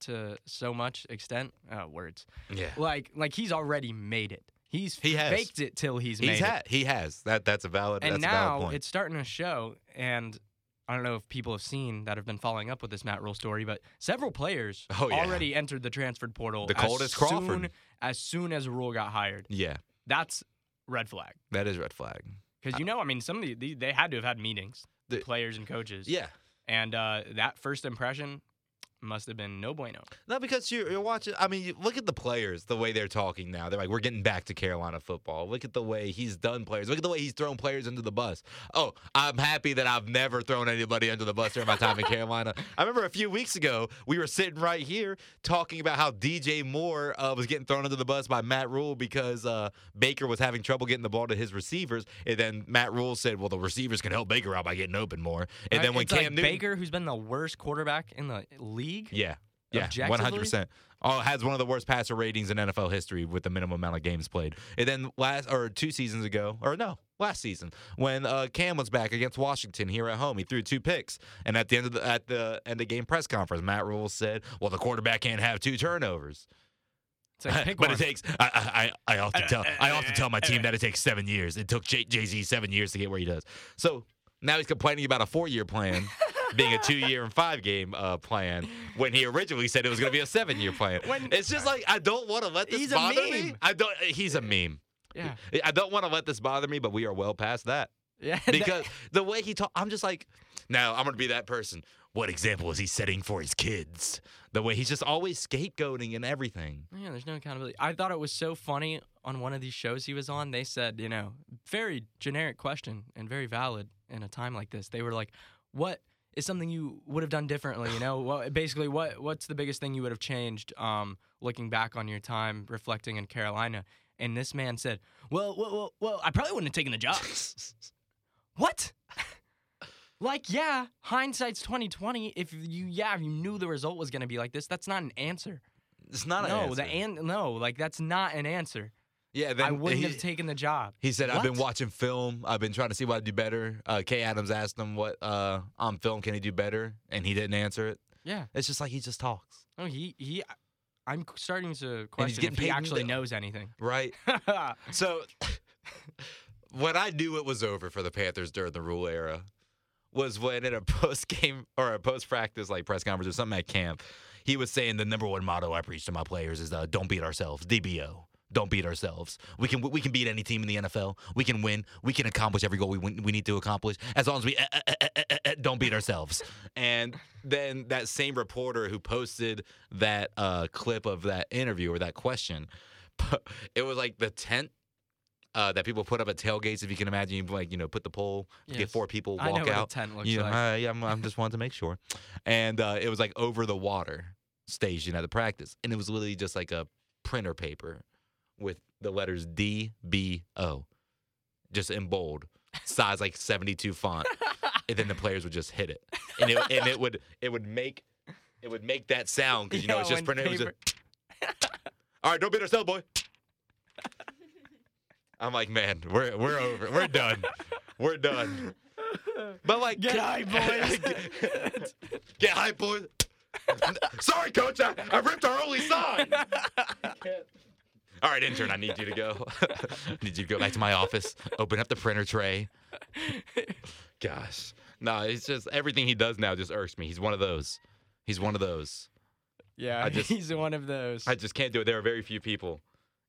to so much extent. Uh, words. Yeah, Like like he's already made it. He's He has. faked it till he's, made he's it. had he has that. That's a valid. And that's a valid now point. it's starting to show. And I don't know if people have seen that have been following up with this Matt Rhule story, but several players Oh, yeah. already entered the transferred portal. The coldest Crawford. As soon as Rhule got hired, yeah, that's red flag. that is red flag. Because you know, I mean, some of the, the they had to have had meetings, The- players and coaches. Yeah, And uh, that first impression must have been no bueno. No, because you're, you're watching. I mean, you look at the players, the way they're talking now. They're like, we're getting back to Carolina football. Look at the way he's done players. Look at the way he's thrown players into the bus. Oh, I'm happy that I've never thrown anybody under the bus during my time in Carolina. I remember a few weeks ago, we were sitting right here talking about how DJ Moore uh, was getting thrown under the bus by Matt Rhule because uh, Baker was having trouble getting the ball to his receivers. And then Matt Rhule said, well, the receivers can help Baker out by getting open more. And Right? then when Cam like Newton. Baker, who's been the worst quarterback in the league, Yeah. Yeah, one hundred percent. Oh, has one of the worst passer ratings in NFL history with the minimum amount of games played. And then last or two seasons ago, or no, last season when uh, Cam was back against Washington here at home, he threw two picks. And at the end of the at the end of game press conference, Matt Rhule said, "Well, the quarterback can't have two turnovers." like but it takes. I, I I often tell I often tell my team that it takes seven years. It took Jay Z seven years to get where he does. So now he's complaining about a four year plan. being a two year and five game uh, plan when he originally said it was going to be a seven year plan. When- it's just like I don't want to let this He's a bother me. I don't. He's a meme. yeah. I don't want to let this bother me, but we are well past that. Yeah, because the way he talk, I'm just like, now I'm gonna be that person. What example is he setting for his kids? The way he's just always scapegoating and everything. Yeah, there's no accountability. I thought it was so funny on one of these shows he was on. They said, you know, very generic question and very valid in a time like this. They were like, "What is something you would have done differently?" You know, what basically what what's the biggest thing you would have changed? Um, looking back on your time, reflecting in Carolina, and this man said, "Well, well, well, well I probably wouldn't have taken the job." what? like, yeah, hindsight's twenty twenty. If you, yeah, if you knew the result was going to be like this, that's not an answer. It's not no, an answer. the an no, like that's not an answer. Yeah. Then I wouldn't he, have taken the job. He said, "I've been watching film. I've been trying to see what I do better." Uh, Kay Adams asked him, "What uh, on film can he do better?" And he didn't answer it. Yeah. It's just like he just talks, No, he he. I'm starting to question if he actually no- knows anything. right? So, when I knew it was over for the Panthers during the Rhule era was when in a post game or a post practice like press conference or something at camp, he was saying the number one motto I preach to my players is uh, "Don't beat ourselves." DBO. Don't beat ourselves. We can we can beat any team in the NFL. We can win. We can accomplish every goal we we need to accomplish as long as we eh, eh, eh, eh, eh, eh, don't beat ourselves. And then that same reporter who posted that uh, clip of that interview or that question, it was like the tent uh, that people put up at tailgates. If you can imagine, you like you know put the pole, Yes. get four people walk I know walk what a out. tent looks You know, like. uh, yeah, I'm, I'm just wanting to make sure. And uh, it was like over the water station at the practice, and it was literally just like a printer paper with the letters D B O, just in bold, size like 72 font, and then the players would just hit it, and it and it would it would make it would make that sound because you know it's just printed. It was paper- just, all right, don't beat ourselves, boy. I'm like, man, we're we're over, we're done, we're done. But like, Get hype, boys. get, hype, boys. Sorry, coach, I, I ripped our only sign. All right, intern, I need you to go. I need you to go back to my office, open up the printer tray. Gosh, no, it's just everything he does now just irks me. He's one of those. He's one of those. yeah, I just- he's one of those. I just can't do it. There are very few people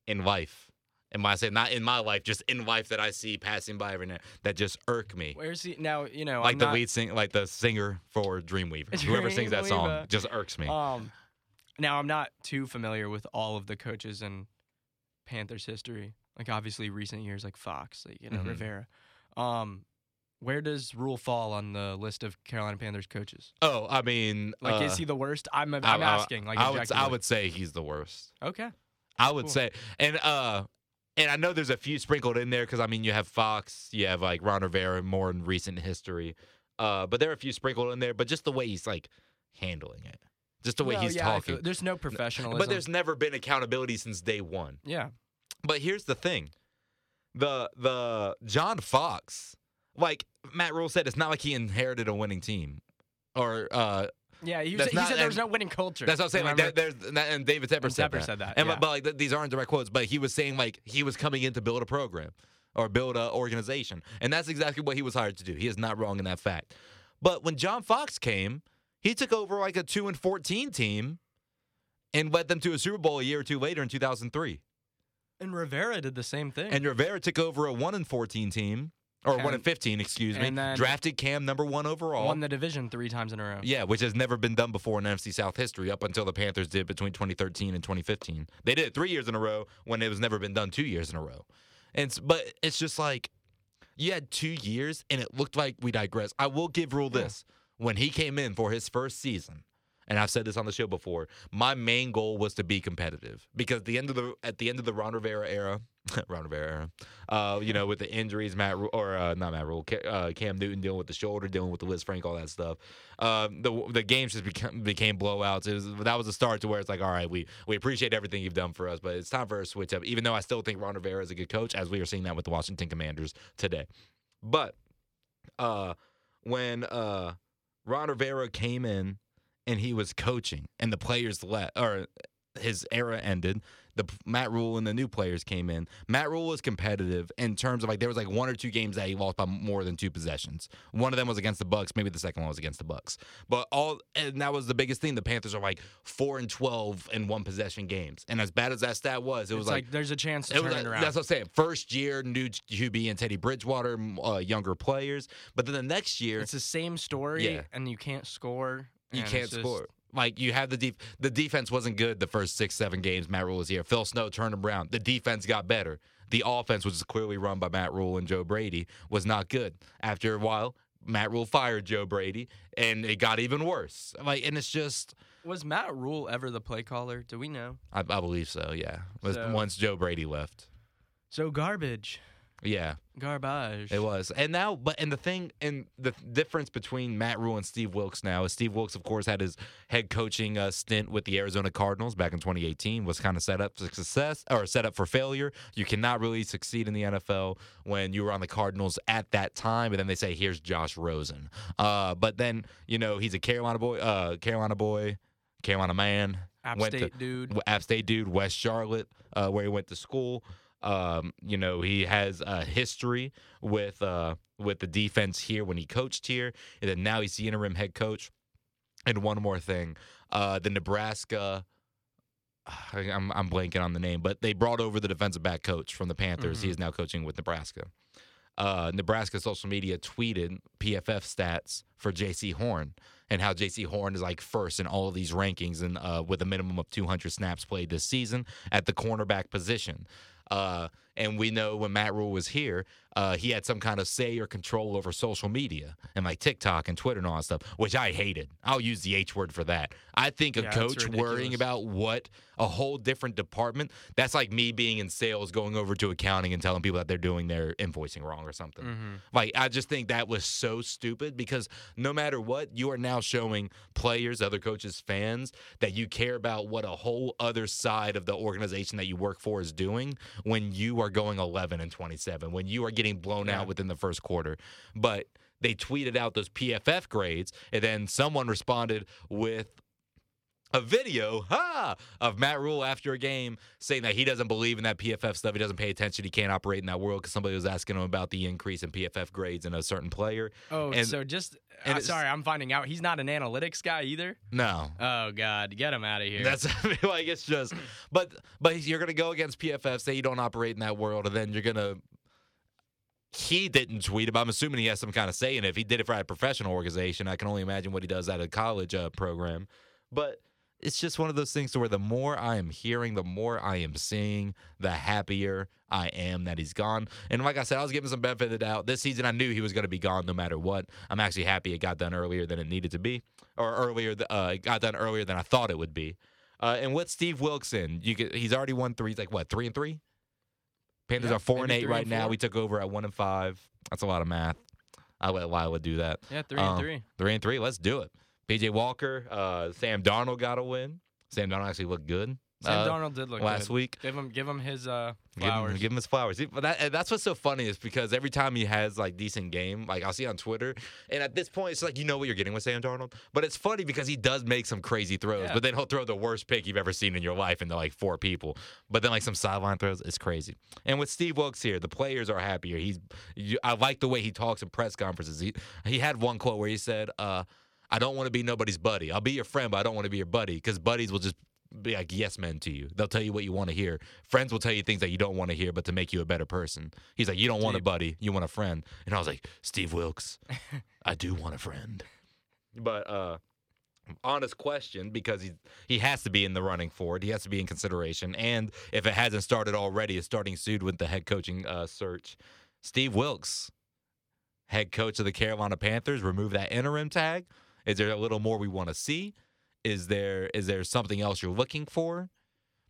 in life, and when I say not in my life, just in life that I see passing by every now that just irk me. Where's he now? You know, Like I'm the not, lead sing, like the singer for Dreamweaver. Whoever sings that song just irks me. Um, now I'm not too familiar with all of the coaches in Panthers history. Like obviously recent years, like Fox, like you know Mhm. Rivera. Um, where does Rhule fall on the list of Carolina Panthers coaches? oh, I mean, Like, uh, is he the worst? I'm I'm I- asking. Like, I would I would say he's the worst. Okay. I would Cool. say, and uh, and I know there's a few sprinkled in there because I mean you have Fox, you have like Ron Rivera more in recent history, uh, but there are a few sprinkled in there. But just the way he's like handling it, just the way Well, he's yeah, talking. There's no professionalism. But there's never been accountability since day one. yeah. But here's the thing, the the John Fox, like Matt Rhule said, it's not like he inherited a winning team, or uh, Yeah, he, was, he not- said there was no winning culture. that's what I'm saying. Like that, there's that, and David Tepper And said Tepper that. said that, And yeah. but like th- these aren't direct quotes, but he was saying like he was coming in to build a program or build an organization, and that's exactly what he was hired to do. He is not wrong in that fact. But when John Fox came, he took over like a two and fourteen team, and led them to a Super Bowl a year or two later in 2003. and Rivera did the same thing. And Rivera took over a one and fourteen team, or one And- fifteen, excuse me. and then- drafted Cam number one overall. won the division three times in a row. Yeah, which has never been done before in NFC South history up until the Panthers did between 2013 and 2015. They did it three years in a row when it was never been done two years in a row. And but it's just like you had two years and it looked like we digress. I will give Rhule this: when he came in for his first season, and I've said this on the show before, my main goal was to be competitive because at the end of the at the end of the Ron Rivera era, Ron Rivera era, uh, you know, with the injuries, Matt or uh, not Matt Rhule, uh, Cam Newton dealing with the shoulder, dealing with the Lisfranc, all that stuff. Um, the the games just became, became blowouts. It was that was a start to where it's like, all right, we we appreciate everything you've done for us, but it's time for a switch up. Even though I still think Ron Rivera is a good coach, as we are seeing that with the Washington Commanders today. But uh, when uh, Ron Rivera came in and he was coaching, and the players left, or his era ended. The Matt Rhule and the new players came in. Matt Rhule was competitive in terms of like there was like one or two games that he lost by more than two possessions. One of them was against the Bucks. Maybe the second one was against the Bucks. But all and that was the biggest thing. The Panthers are like four and twelve in one possession games. And as bad as that stat was, it was it's like, there's a chance to turn it around. That's what I'm saying. First year, new QB and Teddy Bridgewater, uh, younger players. But then the next year, it's the same story, Yeah. and you can't score. you can't score. Like you have the def- the defense wasn't good the first six seven games Matt Rhule was here. Phil Snow turned them around. The defense got better. The offense, which is clearly run by Matt Rhule and Joe Brady, was not good. After a while, Matt Rhule fired Joe Brady, and it got even worse. Like, and it's just, Was Matt Rhule ever the play caller? Do we know? I, I believe so. Yeah, was So- once Joe Brady left. So garbage, Yeah, garbage. It was. And now, but and the thing, and the difference between Matt Rhule and Steve Wilks now is Steve Wilks, of course, had his head coaching uh, stint with the Arizona Cardinals back in 2018, was kind of set up for success or set up for failure. You cannot really succeed in the NFL when you were on the Cardinals at that time, and then they say, here's Josh Rosen. Uh, but then, you know, he's a Carolina boy, uh, Carolina boy, Carolina man. App went to- State dude. App State dude, West Charlotte, uh, where he went to school. Um, you know, he has a history with uh, with the defense here when he coached here, and then now he's the interim head coach. And one more thing, uh, the Nebraska. I'm I'm blanking on the name, but they brought over the defensive back coach from the Panthers. He Mhm. is now coaching with Nebraska. Uh, Nebraska social media tweeted PFF stats for Jaycee Horn and how Jaycee Horn is like first in all of these rankings and uh, with a minimum of 200 snaps played this season at the cornerback position. Uh, and we know when Matt Rhule was here, uh, he had some kind of say or control over social media and like TikTok and Twitter and all that stuff, which I hated. I'll use the H word for that. I think a Yeah, coach worrying about what a whole different department, that's like me being in sales, going over to accounting and telling people that they're doing their invoicing wrong or something. Mhm. Like I just think that was so stupid because no matter what, you are now showing players, other coaches, fans that you care about what a whole other side of the organization that you work for is doing when you are going 11 and 27, when you are getting blown Yeah. out within the first quarter. But they tweeted out those PFF grades, and then someone responded with a video ha, of Matt Rhule after a game saying that he doesn't believe in that PFF stuff. He doesn't pay attention. He can't operate in that world because somebody was asking him about the increase in PFF grades in a certain player. Oh, And- so just and uh, sorry, I'm finding out he's not an analytics guy either. No. Oh God, get him out of here. That's I mean, like it's just, but but you're gonna go against PFF, say you don't operate in that world, and then you're gonna. He didn't tweet, but I'm assuming he has some kind of say in it. If he did it for a professional organization, I can only imagine what he does at a college uh, program. But it's just one of those things to where the more I am hearing, the more I am seeing, the happier I am that he's gone. And like I said, I was giving some benefit of the doubt. This season, I knew he was going to be gone no matter what. I'm actually happy it got done earlier than it needed to be, or earlier. Uh, it got done earlier than I thought it would be. Uh, and with Steve Wilkson, you get, he's already won three. He's like what three and three. Panthers Yeah, are four and eight right and now. We took over at one and five. That's a lot of math. I let Lila do that. yeah, three Um, and three. Three and three. Let's do it. PJ Walker, uh, Sam Darnold got a win. Sam Darnold actually looked good Sam uh, Darnold did look good last good. week. Give him, give him his uh, Give him, flowers. give him his flowers. But that, that's what's so funny is because every time he has like decent game, like I'll see on Twitter, and at this point it's like you know what you're getting with Sam Darnold. But it's funny because he does make some crazy throws, Yeah. but then he'll throw the worst pick you've ever seen in your life into like four people. But then like some sideline throws, it's crazy. And with Steve Wilks here, the players are happier. He's you, I like the way he talks in press conferences. He he had one quote where he said, uh, "I don't want to be nobody's buddy. I'll be your friend, but I don't want to be your buddy because buddies will just." Be like yes men to you. They'll tell you what you want to hear. Friends will tell you things that you don't want to hear, but to make you a better person. He's like, you don't want a buddy, you want a friend. And I was like, Steve Wilks, I do want a friend. But uh honest question because he he has to be in the running for it. He has to be in consideration. And if it hasn't started already, it's starting soon with the head coaching uh, search. Steve Wilks, head coach of the Carolina Panthers, remove that interim tag. Is there a little more we want to see? Is there is there something else you're looking for?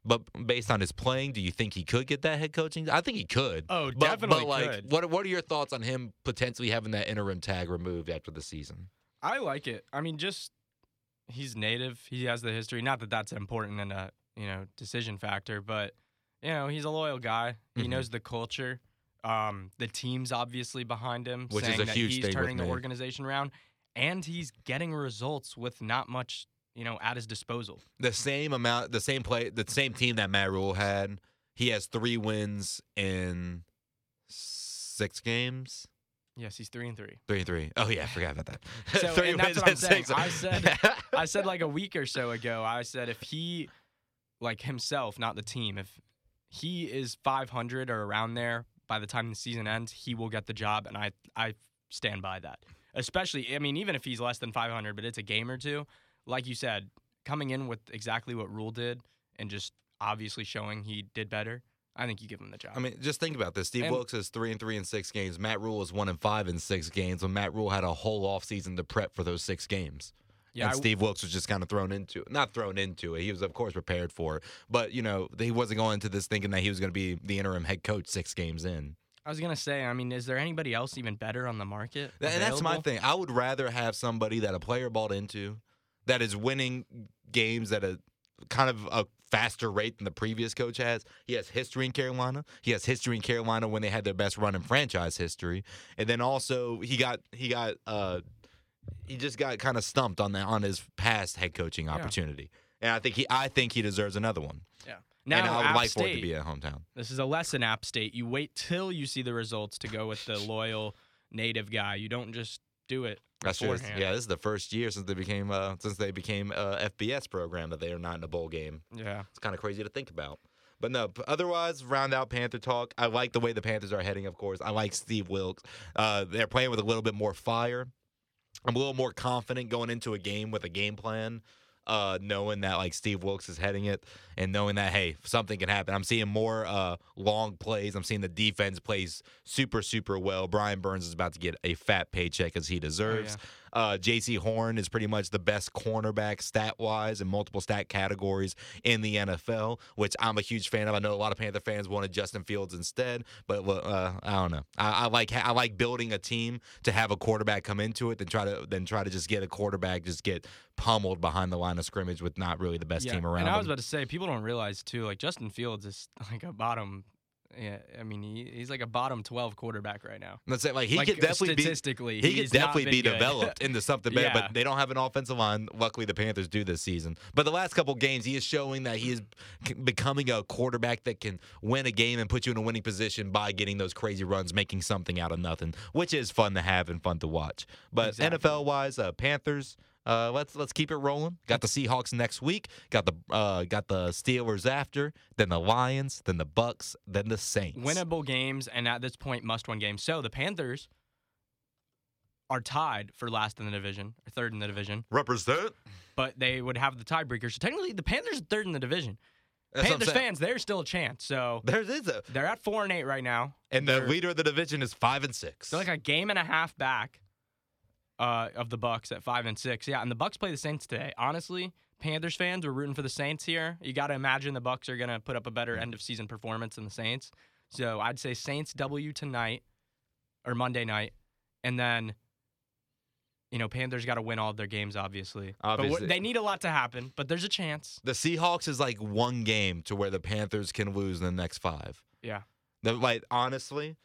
But based on his playing, do you think he could get that head coaching? I think he could. Oh, But, definitely but like, could. what what are your thoughts on him potentially having that interim tag removed after the season? I like it. I mean, just he's native. He has the history. Not that that's important in a you know decision factor, but you know he's a loyal guy. He Mhm. knows the culture. Um, the team's obviously behind him, Which is saying a that he's turning the organization around, and he's getting results with not much you know at his disposal. the same amount, the same play, the same team that Matt Rhule had. He has three wins in six games. Yes, he's three and three. Three and three. Oh yeah, I forgot about that. So, three and that's wins what I'm in saying. six. I said- I said like a week or so ago. I said if he, like himself, not the team, if he is 500 or around there by the time the season ends, he will get the job, and I I stand by that. Especially, I mean, even if he's less than 500, but it's a game or two, like you said, coming in with exactly what Rhule did and just obviously showing he did better. I think you give him the job. I mean, just think about this. Steve And- Wilks is three and three in six games. Matt Rhule is one and five in six games. When Matt Rhule had a whole offseason to prep for those six games. yeah, and I- Steve Wilks was just kind of thrown into it. Not thrown into it. He was, of course, prepared for it. But, you know, he wasn't going into this thinking that he was going to be the interim head coach six games in. I was gonna say. I mean, is there anybody else even better on the market? And that's my thing. I would rather have somebody that a player bought into that is winning games at a kind of a faster rate than the previous coach has. He has history in Carolina. He has history in Carolina when they had their best run in franchise history. And then also he got he got uh he just got kind of stumped on the on his past head coaching opportunity. And I think he I think he deserves another one. Yeah. Now, and I would App like State, for it to be at hometown. This is a lesson, App State. You wait till you see the results to go with the loyal native guy. You don't just do it That's true. Yeah, this is the first year since they became uh since they became a FBS program that they are not in a bowl game. Yeah. It's kind of crazy to think about. But no, otherwise, round out Panther talk. I like the way the Panthers are heading, of course. I like Steve Wilks. Uh, they're playing with a little bit more fire. I'm a little more confident going into a game with a game plan, uh, knowing that like Steve Wilks is heading it and knowing that, hey, something can happen. I'm seeing more uh, long plays. I'm seeing the defense plays super, super well. Brian Burns is about to get a fat paycheck as he deserves. Uh, Jaycee Horn is pretty much the best cornerback stat wise in multiple stat categories in the NFL, which I'm a huge fan of. I know a lot of Panther fans wanted Justin Fields instead, but uh, I don't know. I, I like I like building a team to have a quarterback come into it than try to then try to just get a quarterback just get pummeled behind the line of scrimmage with not really the best yeah. team around. And I was about to say, people don't realize too. Like Justin Fields is like a bottom. Yeah, I mean, he, he's like a bottom twelve quarterback right now. Let's say like he like could definitely be statistically, He could definitely be good. developed into something better, Yeah. but they don't have an offensive line. Luckily, the Panthers do this season. But the last couple games, he is showing that he is becoming a quarterback that can win a game and put you in a winning position by getting those crazy runs, making something out of nothing, which is fun to have and fun to watch. But Exactly. NFL wise, uh, Panthers. Uh, let's let's keep it rolling. Got the Seahawks next week. Got the uh, got the Steelers after. Then the Lions. Then the Bucks. Then the Saints. winnable games, and at this point, must-win games. So the Panthers are tied for last in the division, or third in the division, Represent. but they would have the tiebreaker. So technically, the Panthers are third in the division. That's Panthers saying. fans, there's still a chance. So There is a they're at four and eight right now. And the leader of the division is five and six. They're like a game and a half back uh, of the Bucks at five and six. Yeah, and the Bucks play the Saints today. Honestly, Panthers fans, we're rooting for the Saints here. You got to imagine the Bucks are gonna put up a better end of season performance than the Saints. So I'd say Saints W tonight or Monday night, and then. You know, Panthers got to win all of their games, obviously. Obviously. what- they need a lot to happen, but there's a chance. the Seahawks is like one game to where the Panthers can lose in the next five. Yeah. The- like honestly,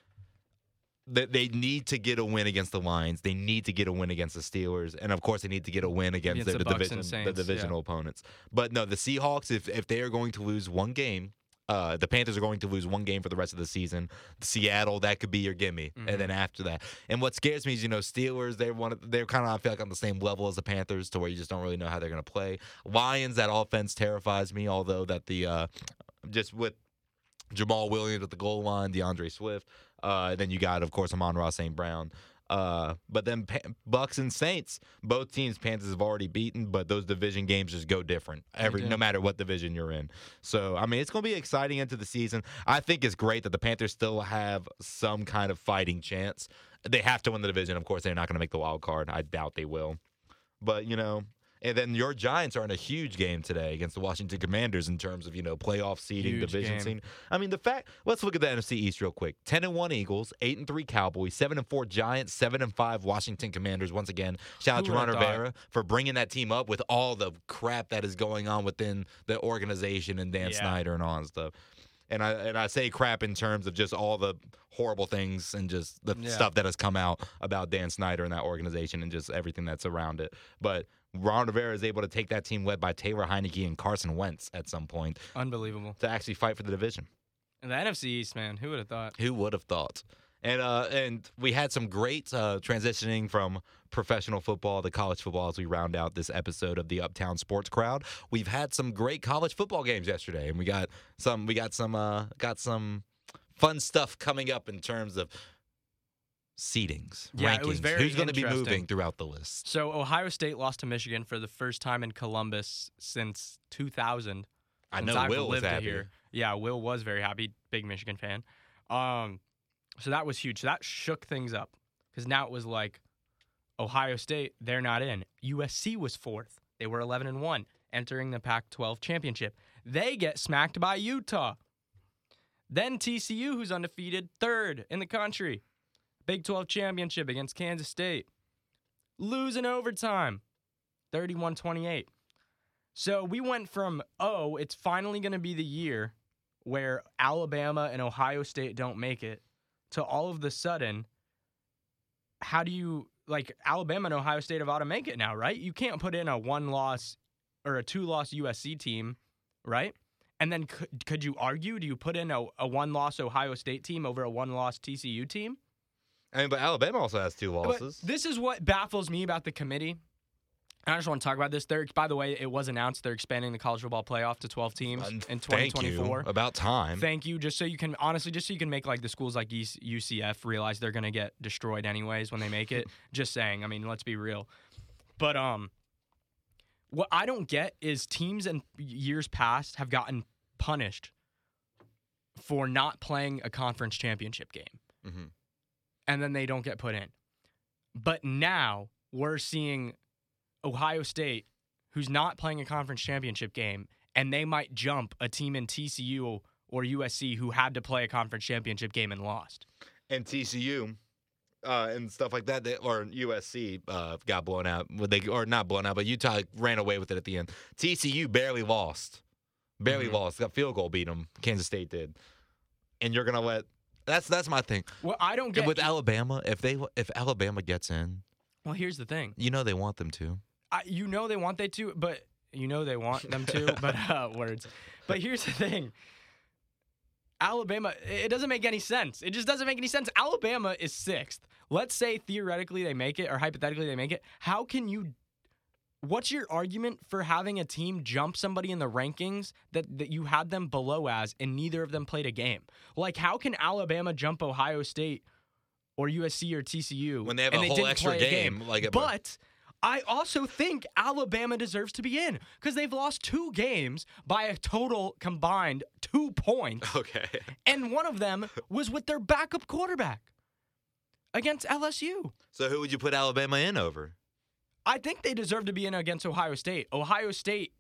that they need to get a win against the Lions. They need to get a win against the Steelers, and of course, they need to get a win against, Against the Bucks division, and the Saints, yeah. divisional opponents. But no, the Seahawks, if if they are going to lose one game. Uh, the Panthers are going to lose one game for the rest of the season. Seattle, that could be your gimme, Mhm. and then after that. And what scares me is, you know, Steelers. They're one. Of, they're kind of I feel like on the same level as the Panthers, to where you just don't really know how they're going to play. Lions, that offense terrifies me. Although that the uh, just with Jamaal Williams at the goal line, D'Andre Swift. Uh, then you got, of course, Amon-Ra St. Brown. Uh, but then pa- Bucks and Saints, both teams Panthers have already beaten, but those division games just go different every no matter what division you're in. So I mean, it's going to be exciting into the season. I think it's great that the Panthers still have some kind of fighting chance. They have to win the division, of course. They're not going to make the wild card. I doubt they will. But you know, and then your Giants are in a huge game today against the Washington Commanders in terms of you know playoff seeding, Huge division game. seeding. I mean, the fact. Let's look at the NFC East real quick. Ten and one Eagles, eight and three Cowboys, seven and four Giants, seven and five Washington Commanders. Once again, shout out Who to Ron? Rivera for bringing that team up with all the crap that is going on within the organization and Dan Yeah. Snyder and all that stuff. And I and I say crap in terms of just all the horrible things and just the Yeah. stuff that has come out about Dan Snyder and that organization and just everything that's around it. But Ron Rivera is able to take that team led by Taylor Heinicke and Carson Wentz at some point Unbelievable. to actually fight for the division. And the NFC East, man, who would have thought? Who would have thought? And uh, and we had some great uh, transitioning from professional football to college football as we round out this episode of the Uptown Sports Crowd. We've had some great college football games yesterday, and we got some we got some uh, got some fun stuff coming up in terms of seedings, Yeah, rankings. it was very Who's going to be moving throughout the list? So Ohio State lost to Michigan for the first time in Columbus since 2000. I know I've Will was happy. here. Yeah, Will was very happy. Big Michigan fan. Um, so that was huge. So that shook things up because now it was like Ohio State, they're not in. USC was fourth. They were 11 and one, entering the Pac-12 championship. They get smacked by Utah. Then TCU, who's undefeated, third in the country. Big 12 championship against Kansas State. Lose in overtime, 31 28. So we went from, oh, it's finally going to be the year where Alabama and Ohio State don't make it, to all of the sudden, how do you, like, Alabama and Ohio State have ought to make it now, right? You can't put in a one loss or a two loss USC team, right? And then could, could you argue? Do you put in a, a one loss Ohio State team over a one loss TCU team? I mean, but Alabama also has two But losses. this is what baffles me about the committee. And I just want to talk about this. They're, by the way, it was announced they're expanding the college football playoff to 12 teams in thank 2024. you. About time. Thank you. Just so you can, honestly, just so you can make like the schools like UCF realize they're going to get destroyed anyways when they make it. just saying. I mean, let's be real. But, um, what I don't get is teams in years past have gotten punished for not playing a conference championship game hmm and then they don't get put in. But now we're seeing Ohio State, who's not playing a conference championship game, and they might jump a team in TCU or USC who had to play a conference championship game and lost. and TCU uh, and stuff like that, they, or USC uh, got blown out. They or not blown out, but Utah ran away with it at the end. TCU barely lost, barely Mhm. lost. Got field goal beat them. Kansas State did, and you're gonna let. That's that's my thing. Well, I don't And get. with Alabama, if they if Alabama gets in, well, here's the thing. you know they want them to. I, you know they want they to, but you know they want them to, but uh, words. But here's the thing. Alabama, it doesn't make any sense. It just doesn't make any sense. Alabama is sixth. Let's say theoretically they make it or hypothetically they make it. How can you? What's your argument for having a team jump somebody in the rankings that, that you had them below as and neither of them played a game? Like, how can Alabama jump Ohio State or USC or TCU When they have a whole didn't extra a game, like but I also think Alabama deserves to be in because they've lost two games by a total combined two points, Okay. and one of them was with their backup quarterback against LSU. So who would you put Alabama in over? I think they deserve to be in against Ohio State. Ohio State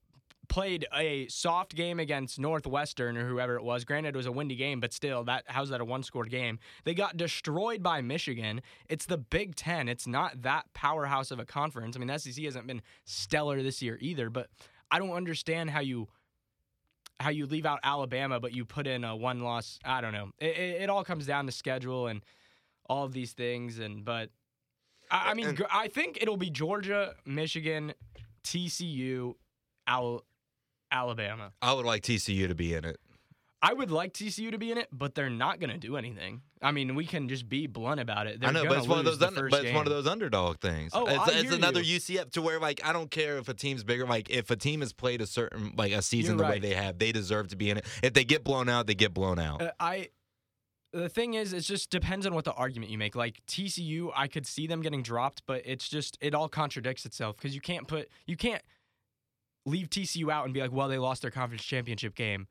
played a soft game against Northwestern or whoever it was. Granted, it was a windy game, but still, that how's that a one-score game? They got destroyed by Michigan. It's the Big Ten. It's not that powerhouse of a conference. I mean, the SEC hasn't been stellar this year either. But I don't understand how you how you leave out Alabama, but you put in a one-loss. I don't know. It, it, it all comes down to schedule and all of these things. And but I, I mean, And- I think it'll be Georgia, Michigan, TCU, Al- Alabama. I would like TCU to be in it. I would like TCU to be in it, but they're not going to do anything. I mean, we can just be blunt about it. They're I know, but it's one of those. the Un- first but it's one of those underdog things. Oh, it's, I it's hear another you. UCF to where like I don't care if a team's bigger. Like if a team has played a certain like a season You're the way they have, they deserve to be in it. If they get blown out, they get blown out. Uh, I. The thing is, it just depends on what the argument you make. Like TCU, I could see them getting dropped, but it's just it all contradicts itself because you can't put you can't leave TCU out and be like, well, they lost their conference championship game,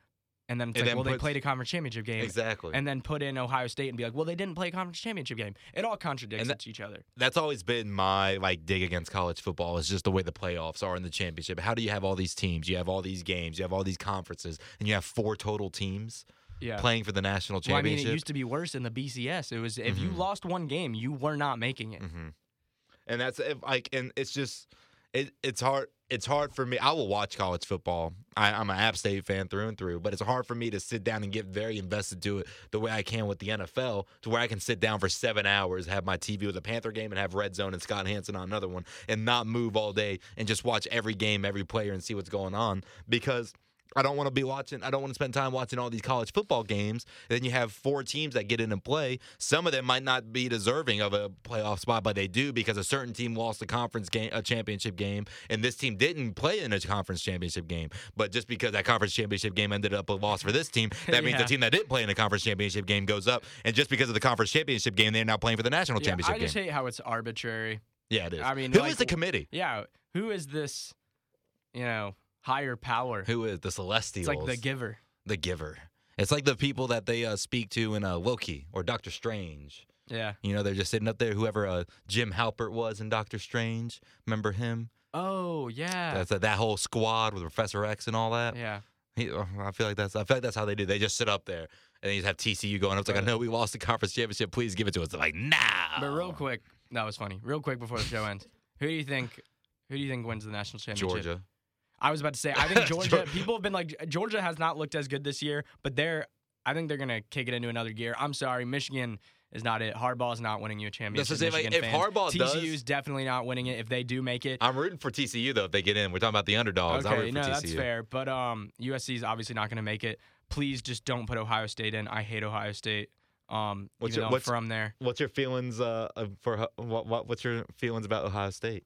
and then it's And like, then well, they played a conference championship game, exactly. and then put in Ohio State and be like, well, they didn't play a conference championship game. It all contradicts that- each other. That's always been my like dig against college football. Is just the way the playoffs are in the championship. How do you have all these teams? You have all these games. You have all these conferences, and you have four total teams Yeah. playing for the national Well, I mean, championship. it used to be worse in the BCS. It was if you Mhm. lost one game, you were not making it. hmm And that's if, like, and it's just, it, it's hard. It's hard for me. I will watch college football. I, I'm an App State fan through and through, but it's hard for me to sit down and get very invested to it the way I can with the NFL, to where I can sit down for seven hours, have my TV with a Panther game, and have Red Zone and Scott Hanson on another one, and not move all day and just watch every game, every player, and see what's going on because. I don't want to be watching. I don't want to spend time watching all these college football games. then you have four teams that get in and play. Some of them might not be deserving of a playoff spot, but they do because a certain team lost a conference game, a championship game, and this team didn't play in a conference championship game. But just because that conference championship game ended up a loss for this team, that means Yeah. the team that didn't play in a conference championship game goes up. And just because of the conference championship game, they're now playing for the national Yeah, championship I just game. hate how it's arbitrary. yeah, it is. I mean, who is like, the committee? Yeah, who is this? You know, higher power. Who is the Celestials? It's like the giver. the giver. It's like the people that they uh, speak to in uh, Loki or Doctor Strange. Yeah. You know, they're just sitting up there. Whoever uh, Jim Halpert was in Doctor Strange, remember him? Oh yeah. That's that, that whole squad with Professor X and all that. yeah. He, uh, I feel like that's I feel like that's how they do. They just sit up there and they just have TCU going up. It's like, I know we lost the conference championship. Please give it to us. They're like, nah. But real quick, that was funny. Real quick before the show ends, who do you think? Who do you think wins the national championship? Georgia. I was about to say. I think Georgia. People have been like, Georgia has not looked as good this year, but they're. I think they're gonna kick it into another gear. I'm sorry, Michigan is not it. Harbaugh is not winning you a championship. Same, like, if fans. Harbaugh TCU does- is definitely not winning it. If they do make it, I'm rooting for TCU though if they get in. We're talking about the underdogs. I'm okay, rooting no, for TCU. that's fair. But um, USC is obviously not gonna make it. Please just don't put Ohio State in. I hate Ohio State. Um, What's your- what's- from there. What's your feelings uh, for what, what? What's your feelings about Ohio State?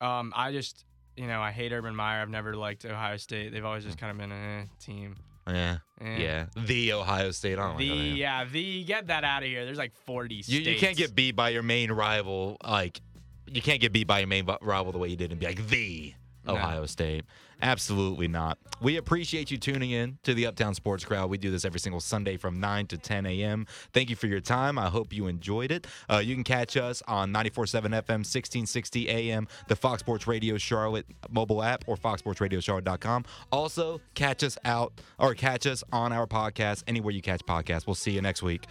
Um, I just, you know, I hate Urban Meyer. I've never liked Ohio State. They've always just kind of been a eh, team. Yeah, Eh. yeah. The Ohio State. I don't The like yeah, the get that out of here. There's like 40 You, states. you can't get beat by your main rival. Like, you can't get beat by your main rival the way you did and be like, the No. Ohio State. Absolutely not. We appreciate you tuning in to the Uptown Sports Crowd. We do this every single Sunday from 9 to 10 a.m. Thank you for your time. I hope you enjoyed it. Uh, you can catch us on 94.7 FM, 1660 a.m., the Fox Sports Radio Charlotte mobile app, or foxsportsradiocharlotte.com. Also, catch us out or catch us on our podcast anywhere you catch podcasts. We'll see you next week.